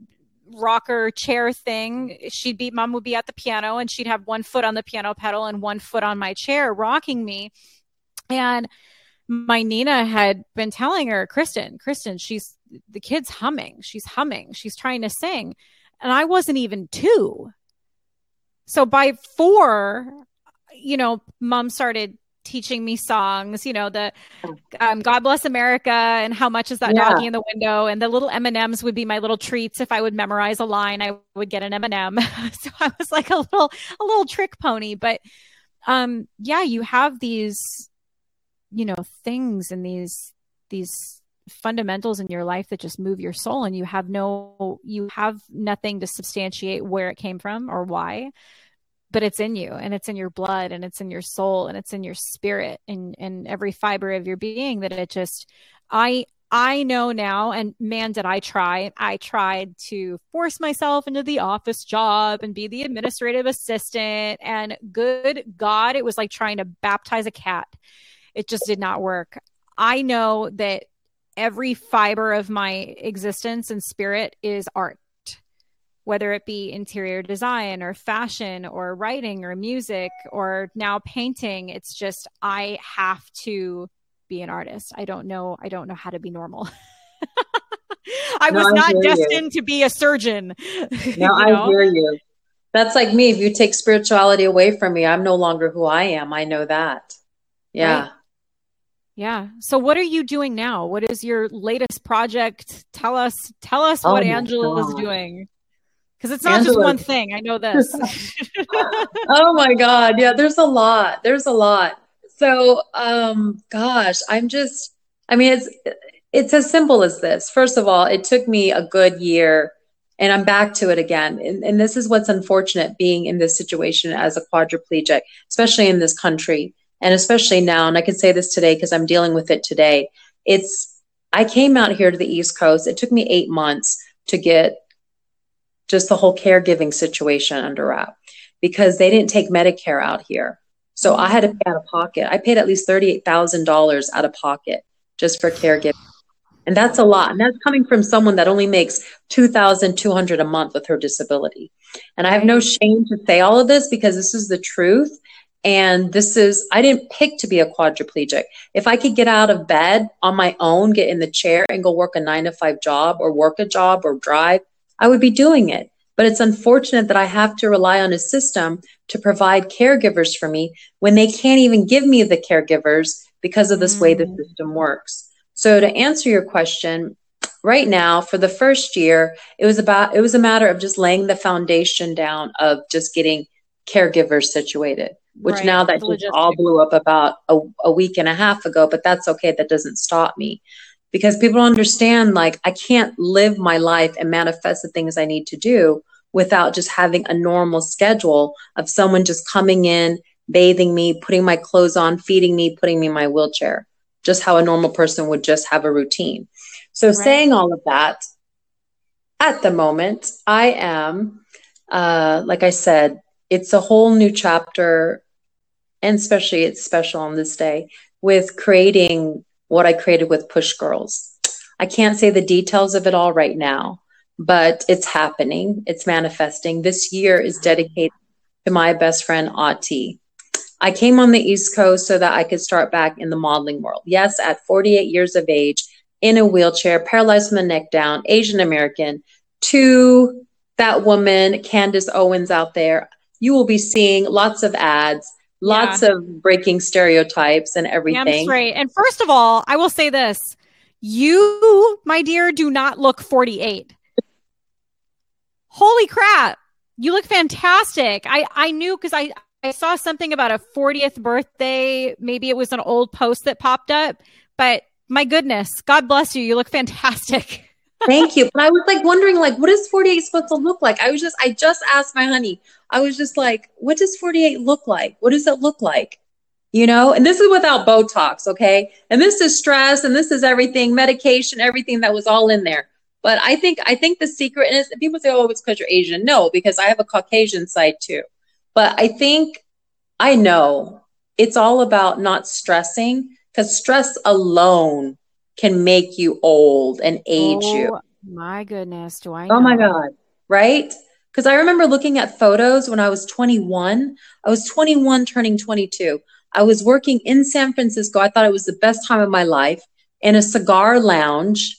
rocker chair thing, she'd be, mom would be at the piano and she'd have one foot on the piano pedal and one foot on my chair, rocking me. And my Nina had been telling her, Kristen, Kristen, she's the kid's humming. She's humming. She's trying to sing. And I wasn't even two. So by four, you know, mom started teaching me songs, you know, the um, God Bless America and how much is that yeah. doggy in the window? And the little M&Ms would be my little treats. If I would memorize a line, I would get an M&M. so I was like a little a little trick pony, but um yeah, you have these you know things and these these fundamentals in your life that just move your soul and you have no you have nothing to substantiate where it came from or why but it's in you and it's in your blood and it's in your soul and it's in your spirit and and every fiber of your being that it just i I know now, and man, did I try. I tried to force myself into the office job and be the administrative assistant. And good God, it was like trying to baptize a cat. It just did not work. I know that every fiber of my existence and spirit is art, whether it be interior design or fashion or writing or music or now painting. It's just, I have to be an artist. I don't know. I don't know how to be normal. I no, was not destined you. to be a surgeon. No, I know? hear you. That's like me. If you take spirituality away from me, I'm no longer who I am. I know that. Yeah. Right. Yeah. So what are you doing now? What is your latest project? Tell us tell us oh what Angela God. is doing. Cuz it's not Angela. just one thing. I know this. oh my god. Yeah, there's a lot. There's a lot. So, um gosh, I'm just I mean it's it's as simple as this. First of all, it took me a good year and I'm back to it again. And, and this is what's unfortunate being in this situation as a quadriplegic, especially in this country and especially now, and I can say this today because I'm dealing with it today. It's, I came out here to the East Coast. It took me eight months to get just the whole caregiving situation under wrap because they didn't take Medicare out here. So I had to pay out of pocket. I paid at least $38,000 out of pocket just for caregiving. And that's a lot. And that's coming from someone that only makes 2200 a month with her disability. And I have no shame to say all of this because this is the truth. And this is, I didn't pick to be a quadriplegic. If I could get out of bed on my own, get in the chair and go work a nine to five job or work a job or drive, I would be doing it. But it's unfortunate that I have to rely on a system to provide caregivers for me when they can't even give me the caregivers because of this mm. way the mm. system works. So to answer your question, right now for the first year, it was about, it was a matter of just laying the foundation down of just getting caregivers situated which right. now that just all blew up about a, a week and a half ago, but that's okay. That doesn't stop me because people understand like I can't live my life and manifest the things I need to do without just having a normal schedule of someone just coming in, bathing me, putting my clothes on, feeding me, putting me in my wheelchair, just how a normal person would just have a routine. So, right. saying all of that, at the moment, I am, uh, like I said, it's a whole new chapter and especially it's special on this day with creating what I created with Push Girls. I can't say the details of it all right now, but it's happening. It's manifesting. This year is dedicated to my best friend, Auti. I came on the East Coast so that I could start back in the modeling world. Yes, at 48 years of age, in a wheelchair, paralyzed from the neck down, Asian American, to that woman, Candace Owens out there. You will be seeing lots of ads lots yeah. of breaking stereotypes and everything. Right. And first of all, I will say this you, my dear, do not look 48. Holy crap. You look fantastic. I, I knew because I, I saw something about a 40th birthday. Maybe it was an old post that popped up, but my goodness, God bless you. You look fantastic. Thank you. But I was like wondering, like, what is 48 supposed to look like? I was just, I just asked my honey, I was just like, what does 48 look like? What does it look like? You know, and this is without Botox, okay? And this is stress and this is everything, medication, everything that was all in there. But I think, I think the secret is people say, oh, it's because you're Asian. No, because I have a Caucasian side too. But I think I know it's all about not stressing because stress alone can make you old and age oh, you. My goodness, do I? Know? Oh my God, right? Because I remember looking at photos when I was 21. I was 21 turning 22. I was working in San Francisco. I thought it was the best time of my life in a cigar lounge,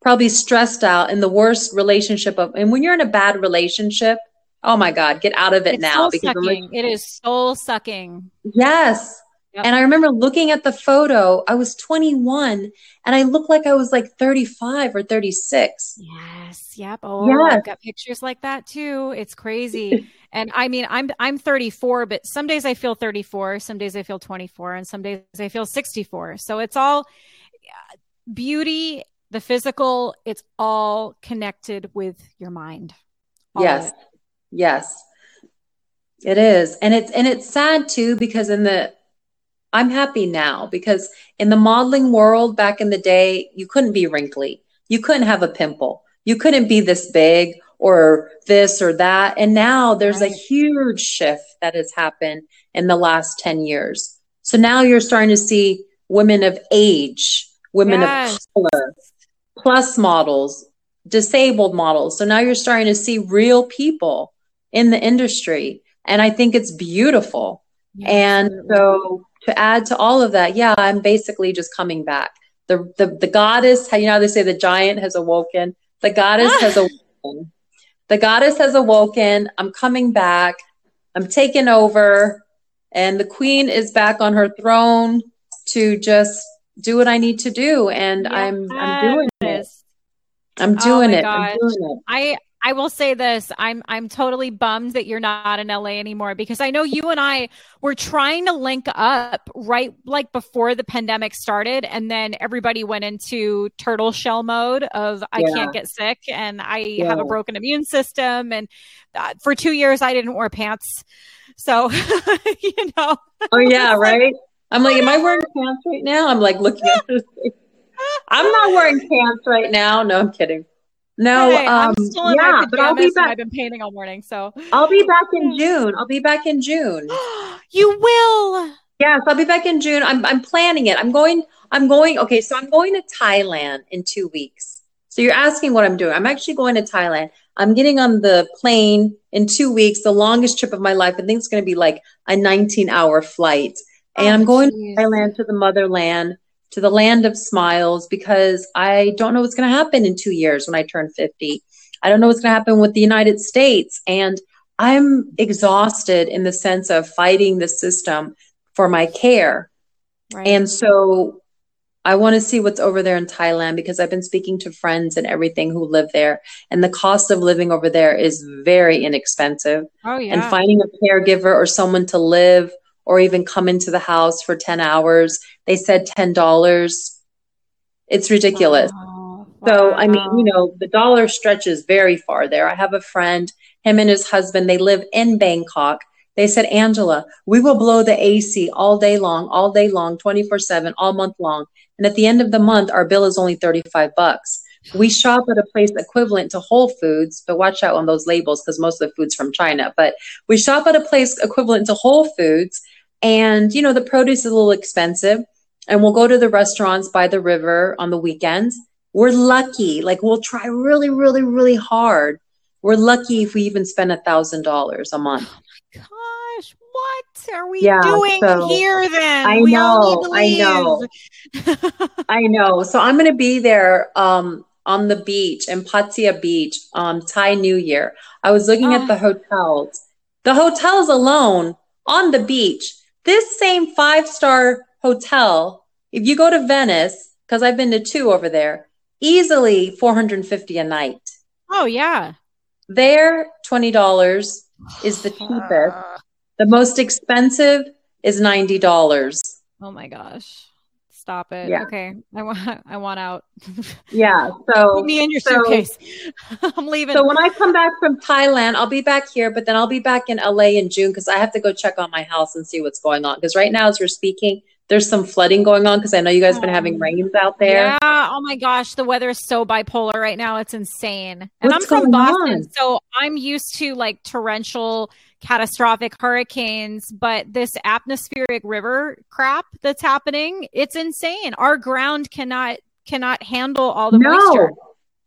probably stressed out in the worst relationship of. And when you're in a bad relationship, oh my God, get out of it it's now. Because like, it is soul sucking. Yes. Yep. And I remember looking at the photo, I was 21 and I looked like I was like 35 or 36. Yes. Yep. Oh, yes. I've got pictures like that too. It's crazy. and I mean, I'm, I'm 34, but some days I feel 34, some days I feel 24, and some days I feel 64. So it's all beauty, the physical, it's all connected with your mind. Yes. Yes. It is. And it's, and it's sad too, because in the, I'm happy now because in the modeling world back in the day, you couldn't be wrinkly. You couldn't have a pimple. You couldn't be this big or this or that. And now there's right. a huge shift that has happened in the last 10 years. So now you're starting to see women of age, women yes. of color, plus models, disabled models. So now you're starting to see real people in the industry. And I think it's beautiful. Yeah, and so to add to all of that, yeah, I'm basically just coming back. The, the, the goddess, you know how they say the giant has awoken? The goddess has awoken. The goddess has awoken. I'm coming back. I'm taking over. And the queen is back on her throne to just do what I need to do. And yes. I'm I'm doing it. I'm oh doing oh it. I'm doing it. I I will say this. I'm I'm totally bummed that you're not in LA anymore because I know you and I were trying to link up right like before the pandemic started and then everybody went into turtle shell mode of I yeah. can't get sick and I yeah. have a broken immune system and uh, for 2 years I didn't wear pants. So, you know. Oh yeah, right? I'm like am I wearing pants right now? I'm like looking at this. I'm not wearing pants right now. No, I'm kidding. No, hey, um, I'm still in yeah, but I'll be back. I've been painting all morning, so I'll be back in June. I'll be back in June. you will. Yes, I'll be back in June. I'm I'm planning it. I'm going. I'm going. Okay, so I'm going to Thailand in two weeks. So you're asking what I'm doing. I'm actually going to Thailand. I'm getting on the plane in two weeks, the longest trip of my life. I think it's going to be like a 19 hour flight. And oh, I'm going geez. to Thailand to the motherland to the land of smiles because I don't know what's going to happen in two years when I turn 50. I don't know what's going to happen with the United States. And I'm exhausted in the sense of fighting the system for my care. Right. And so I want to see what's over there in Thailand because I've been speaking to friends and everything who live there. And the cost of living over there is very inexpensive. Oh, yeah. And finding a caregiver or someone to live or even come into the house for 10 hours. They said $10. It's ridiculous. Wow. So, I mean, you know, the dollar stretches very far there. I have a friend, him and his husband, they live in Bangkok. They said, Angela, we will blow the AC all day long, all day long, 24 7, all month long. And at the end of the month, our bill is only 35 bucks. We shop at a place equivalent to Whole Foods, but watch out on those labels because most of the food's from China. But we shop at a place equivalent to Whole Foods and, you know, the produce is a little expensive. And we'll go to the restaurants by the river on the weekends. We're lucky. Like we'll try really, really, really hard. We're lucky if we even spend a thousand dollars a month. Oh my gosh, what are we yeah, doing so here then? I we know, I know. I know. So I'm gonna be there um on the beach in Pattaya Beach on Thai New Year. I was looking oh. at the hotels. The hotels alone on the beach this same five star hotel, if you go to Venice, because I've been to two over there, easily 450 a night. Oh, yeah. There, $20 is the cheapest. The most expensive is $90. Oh my gosh. Stop it. Yeah. Okay. I want I want out. yeah. So Put me in your so, suitcase. I'm leaving. So when I come back from Thailand, I'll be back here, but then I'll be back in LA in June because I have to go check on my house and see what's going on. Because right now, as we're speaking, there's some flooding going on because I know you guys have been having rains out there. Yeah. Oh my gosh, the weather is so bipolar right now. It's insane. And What's I'm from Boston, on? so I'm used to like torrential catastrophic hurricanes, but this atmospheric river crap that's happening, it's insane. Our ground cannot cannot handle all the no, moisture.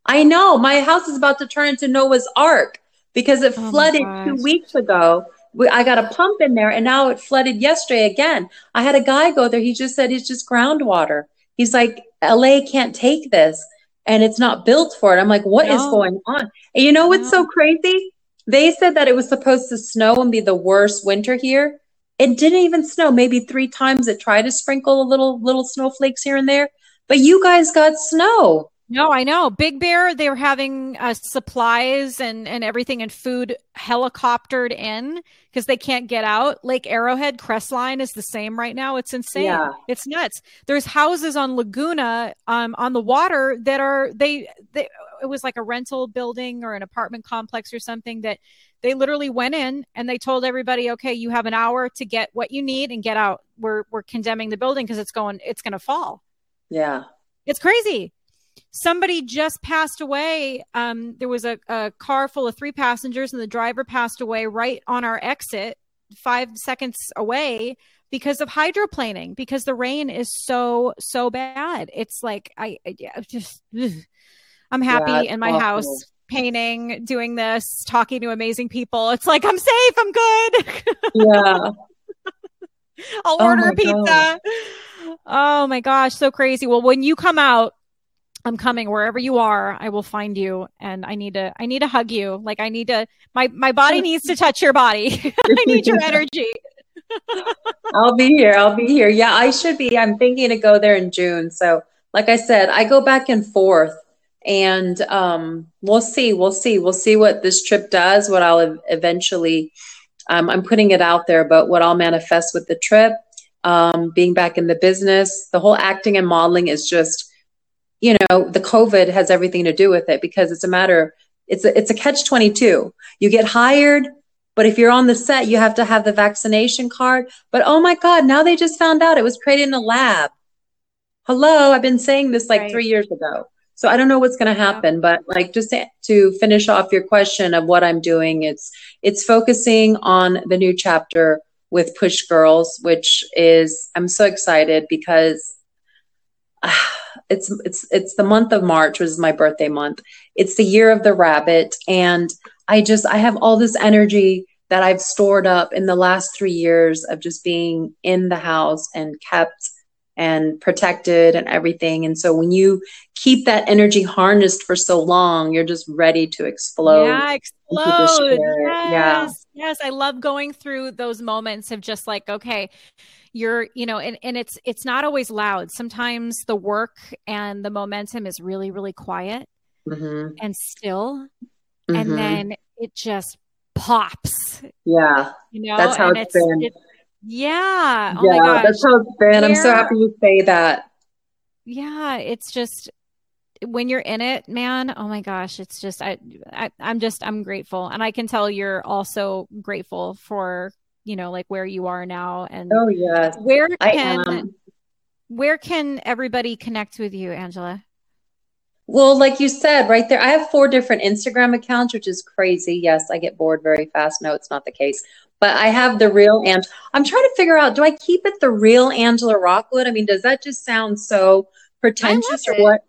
I know. My house is about to turn into Noah's Ark because it oh flooded two weeks ago. We, I got a pump in there and now it flooded yesterday again. I had a guy go there. He just said it's just groundwater. He's like, LA can't take this and it's not built for it. I'm like, what no. is going on? And you know what's no. so crazy? They said that it was supposed to snow and be the worst winter here. It didn't even snow. Maybe three times it tried to sprinkle a little little snowflakes here and there. But you guys got snow. No, I know. Big Bear, they were having uh, supplies and, and everything and food helicoptered in because they can't get out. Lake Arrowhead Crestline is the same right now. It's insane. Yeah. It's nuts. There's houses on Laguna um, on the water that are they they it was like a rental building or an apartment complex or something that they literally went in and they told everybody, okay, you have an hour to get what you need and get out. We're we're condemning the building because it's going it's going to fall. Yeah. It's crazy. Somebody just passed away. Um, there was a, a car full of three passengers, and the driver passed away right on our exit, five seconds away, because of hydroplaning. Because the rain is so so bad. It's like I, I just ugh. I'm happy Yeah, in my awful. house, painting, doing this, talking to amazing people. It's like I'm safe. I'm good. Yeah. I'll Oh order a pizza. Oh my gosh, so crazy. Well, when you come out, I'm coming wherever you are. I will find you, and I need to. I need to hug you. Like I need to. My my body needs to touch your body. I need your energy. I'll be here. I'll be here. Yeah, I should be. I'm thinking to go there in June. So, like I said, I go back and forth, and um, we'll see. We'll see. We'll see what this trip does. What I'll eventually, um, I'm putting it out there, but what I'll manifest with the trip, um, being back in the business, the whole acting and modeling is just, you know, the COVID has everything to do with it because it's a matter. It's a, it's a catch twenty two. You get hired. But if you're on the set, you have to have the vaccination card. But oh my God, now they just found out it was created in a lab. Hello, I've been saying this like Right. three years ago. So I don't know what's going to happen, but like just to- finish off your question of what I'm doing, it's it's focusing on the new chapter with Push Girls, which is I'm so excited because ah, it's it's it's the month of March, which is my birthday month. It's the year of the rabbit, and I just I have all this energy that I've stored up in the last three years of just being in the house and kept and protected and everything. And so when you keep that energy harnessed for so long, you're just ready to explode. yeah, explode. Yes, Yeah. Yes. I love going through those moments of just like, okay, you're, you know, and, and it's it's not always loud. Sometimes the work and the momentum is really, really quiet Mhm. and still. Mhm. And then it just pops. yeah, You know, That's how and it's been. it- yeah. Oh yeah, my gosh. that's how it's been. I'm so happy you say that. yeah it's just when you're in it man oh my gosh it's just I, I i'm just i'm grateful and i can tell you're also grateful for you know like where you are now and Oh yes, where I can am. where can everybody connect with you angela Well, like you said right there, I have four different Instagram accounts, which is crazy. Yes, I get bored very fast. No, it's not the case. But I have the real and I'm trying to figure out, do I keep it the real Angela Rockwood? I mean, does that just sound so pretentious or what?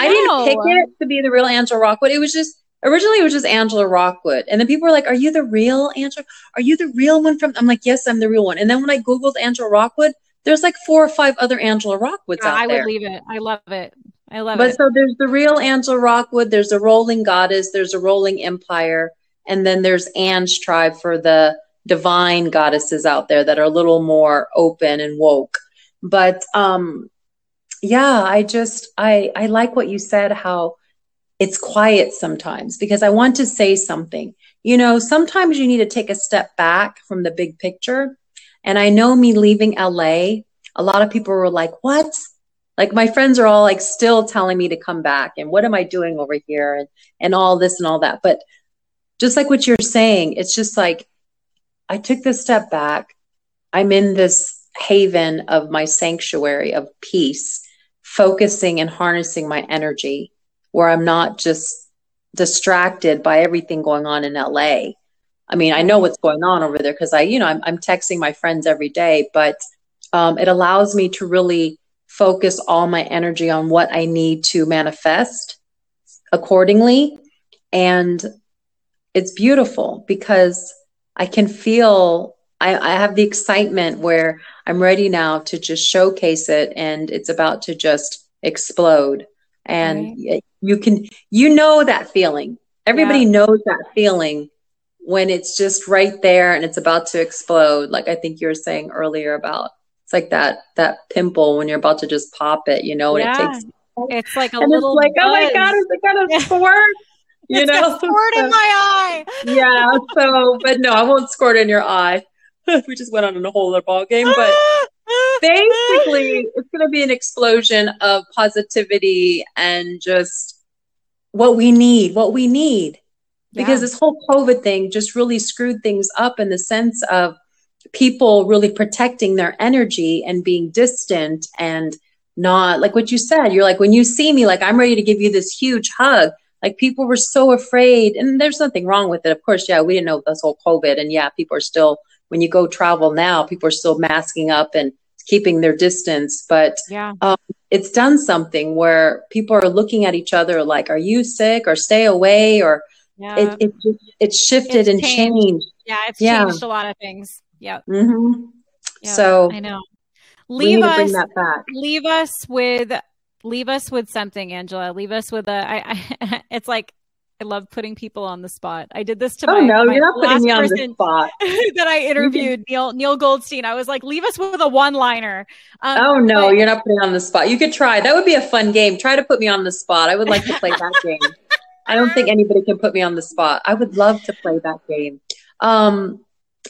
I didn't pick it to be the real Angela Rockwood. It was just originally it was just Angela Rockwood. And then people were like, Are you the real Angela? Are you the real one from I'm like, Yes, I'm the real one. And then when I Googled Angela Rockwood, there's like four or five other Angela Rockwoods out i there. I would leave it i love it i love But it But so there's the real Angela Rockwood, there's a rolling goddess, there's a rolling empire, and then there's Anne's tribe for the divine goddesses out there that are a little more open and woke. But um yeah, I just I I like what you said how it's quiet sometimes because I want to say something. You know, sometimes you need to take a step back from the big picture. And I know me leaving LA, a lot of people were like, "What?" like my friends are all like still telling me to come back and what am i doing over here and and all this and all that but just like what you're saying it's just like i took this step back i'm in this haven of my sanctuary of peace focusing and harnessing my energy where i'm not just distracted by everything going on in la i mean i know what's going on over there because i you know I'm, I'm texting my friends every day but um, it allows me to really focus all my energy on what I need to manifest accordingly. And it's beautiful because I can feel, I, I have the excitement where I'm ready now to just showcase it and it's about to just explode. And y- you can, you know, that feeling. Everybody knows that feeling when it's just right there and it's about to explode. Like I think you were saying earlier about it's like that that pimple when you're about to just pop it, you know, and Yeah. it takes it's like a and it's little like, oh my god, is it gonna Yeah. squirt? You It's know, squirt in my eye yeah. So, but no, I won't squirt in your eye. we just went on a whole other ball game, but basically, it's going to be an explosion of positivity and just what we need. What we need. because Yeah. this whole COVID thing just really screwed things up in the sense of people really protecting their energy and being distant and not like what you said. You're like, when you see me, like, I'm ready to give you this huge hug. Like, people were so afraid, and there's nothing wrong with it. Of course, yeah, we didn't know this whole COVID, and yeah, people are still, when you go travel now, people are still masking up and keeping their distance. But Yeah. it's done something where people are looking at each other like, are you sick or stay away? Or Yeah. it, it, it shifted It's and changed. changed. yeah. It's yeah. changed a lot of things. Yep. hmm yep. So I know. Leave us bring that back. leave us with leave us with something angela leave us with a I, I it's like i love putting people on the spot i did this to Oh my, no, my you're not putting last me on the person spot. that i interviewed neil neil goldstein i was like leave us with a one liner um, Oh no, but- you're not putting me on the spot. You could try. That would be a fun game. Try to put me on the spot. I would like to play that game. I don't think anybody can put me on the spot. I would love to play that game. Um,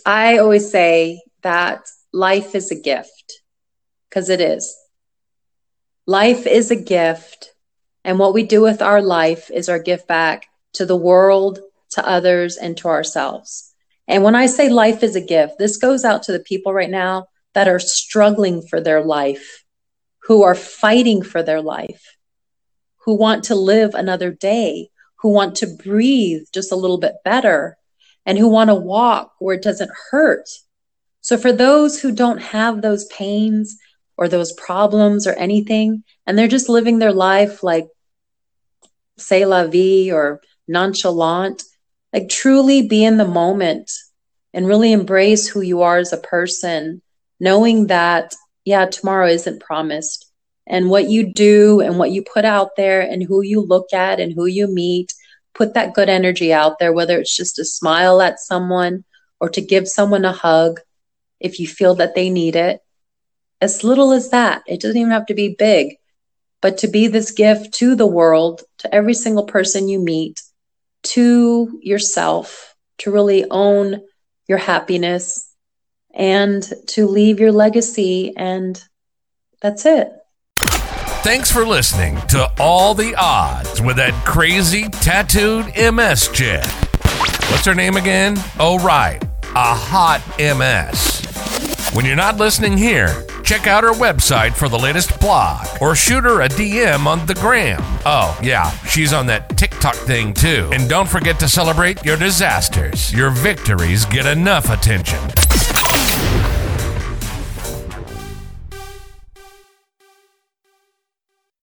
I always say that life is a gift because it is. Life is a gift, and what we do with our life is our gift back to the world, to others, and to ourselves. And when I say life is a gift, this goes out to the people right now that are struggling for their life, who are fighting for their life, who want to live another day, who want to breathe just a little bit better, and who want to walk where it doesn't hurt. So, for those who don't have those pains or those problems or anything, and they're just living their life like say la vie or nonchalant, like truly be in the moment and really embrace who you are as a person, knowing that, yeah, tomorrow isn't promised. And what you do and what you put out there and who you look at and who you meet, put that good energy out there, whether it's just to smile at someone or to give someone a hug if you feel that they need it. As little as that, it doesn't even have to be big, but to be this gift to the world, to every single person you meet, to yourself, to really own your happiness and to leave your legacy. And that's it. Thanks for listening to All the Odds with that crazy tattooed MS chick. What's her name again? Oh, right. A hot MS. When you're not listening here, check out her website for the latest blog or shoot her a DM on the gram. Oh, yeah, she's on that TikTok thing too. And don't forget to celebrate your disasters. Your victories get enough attention.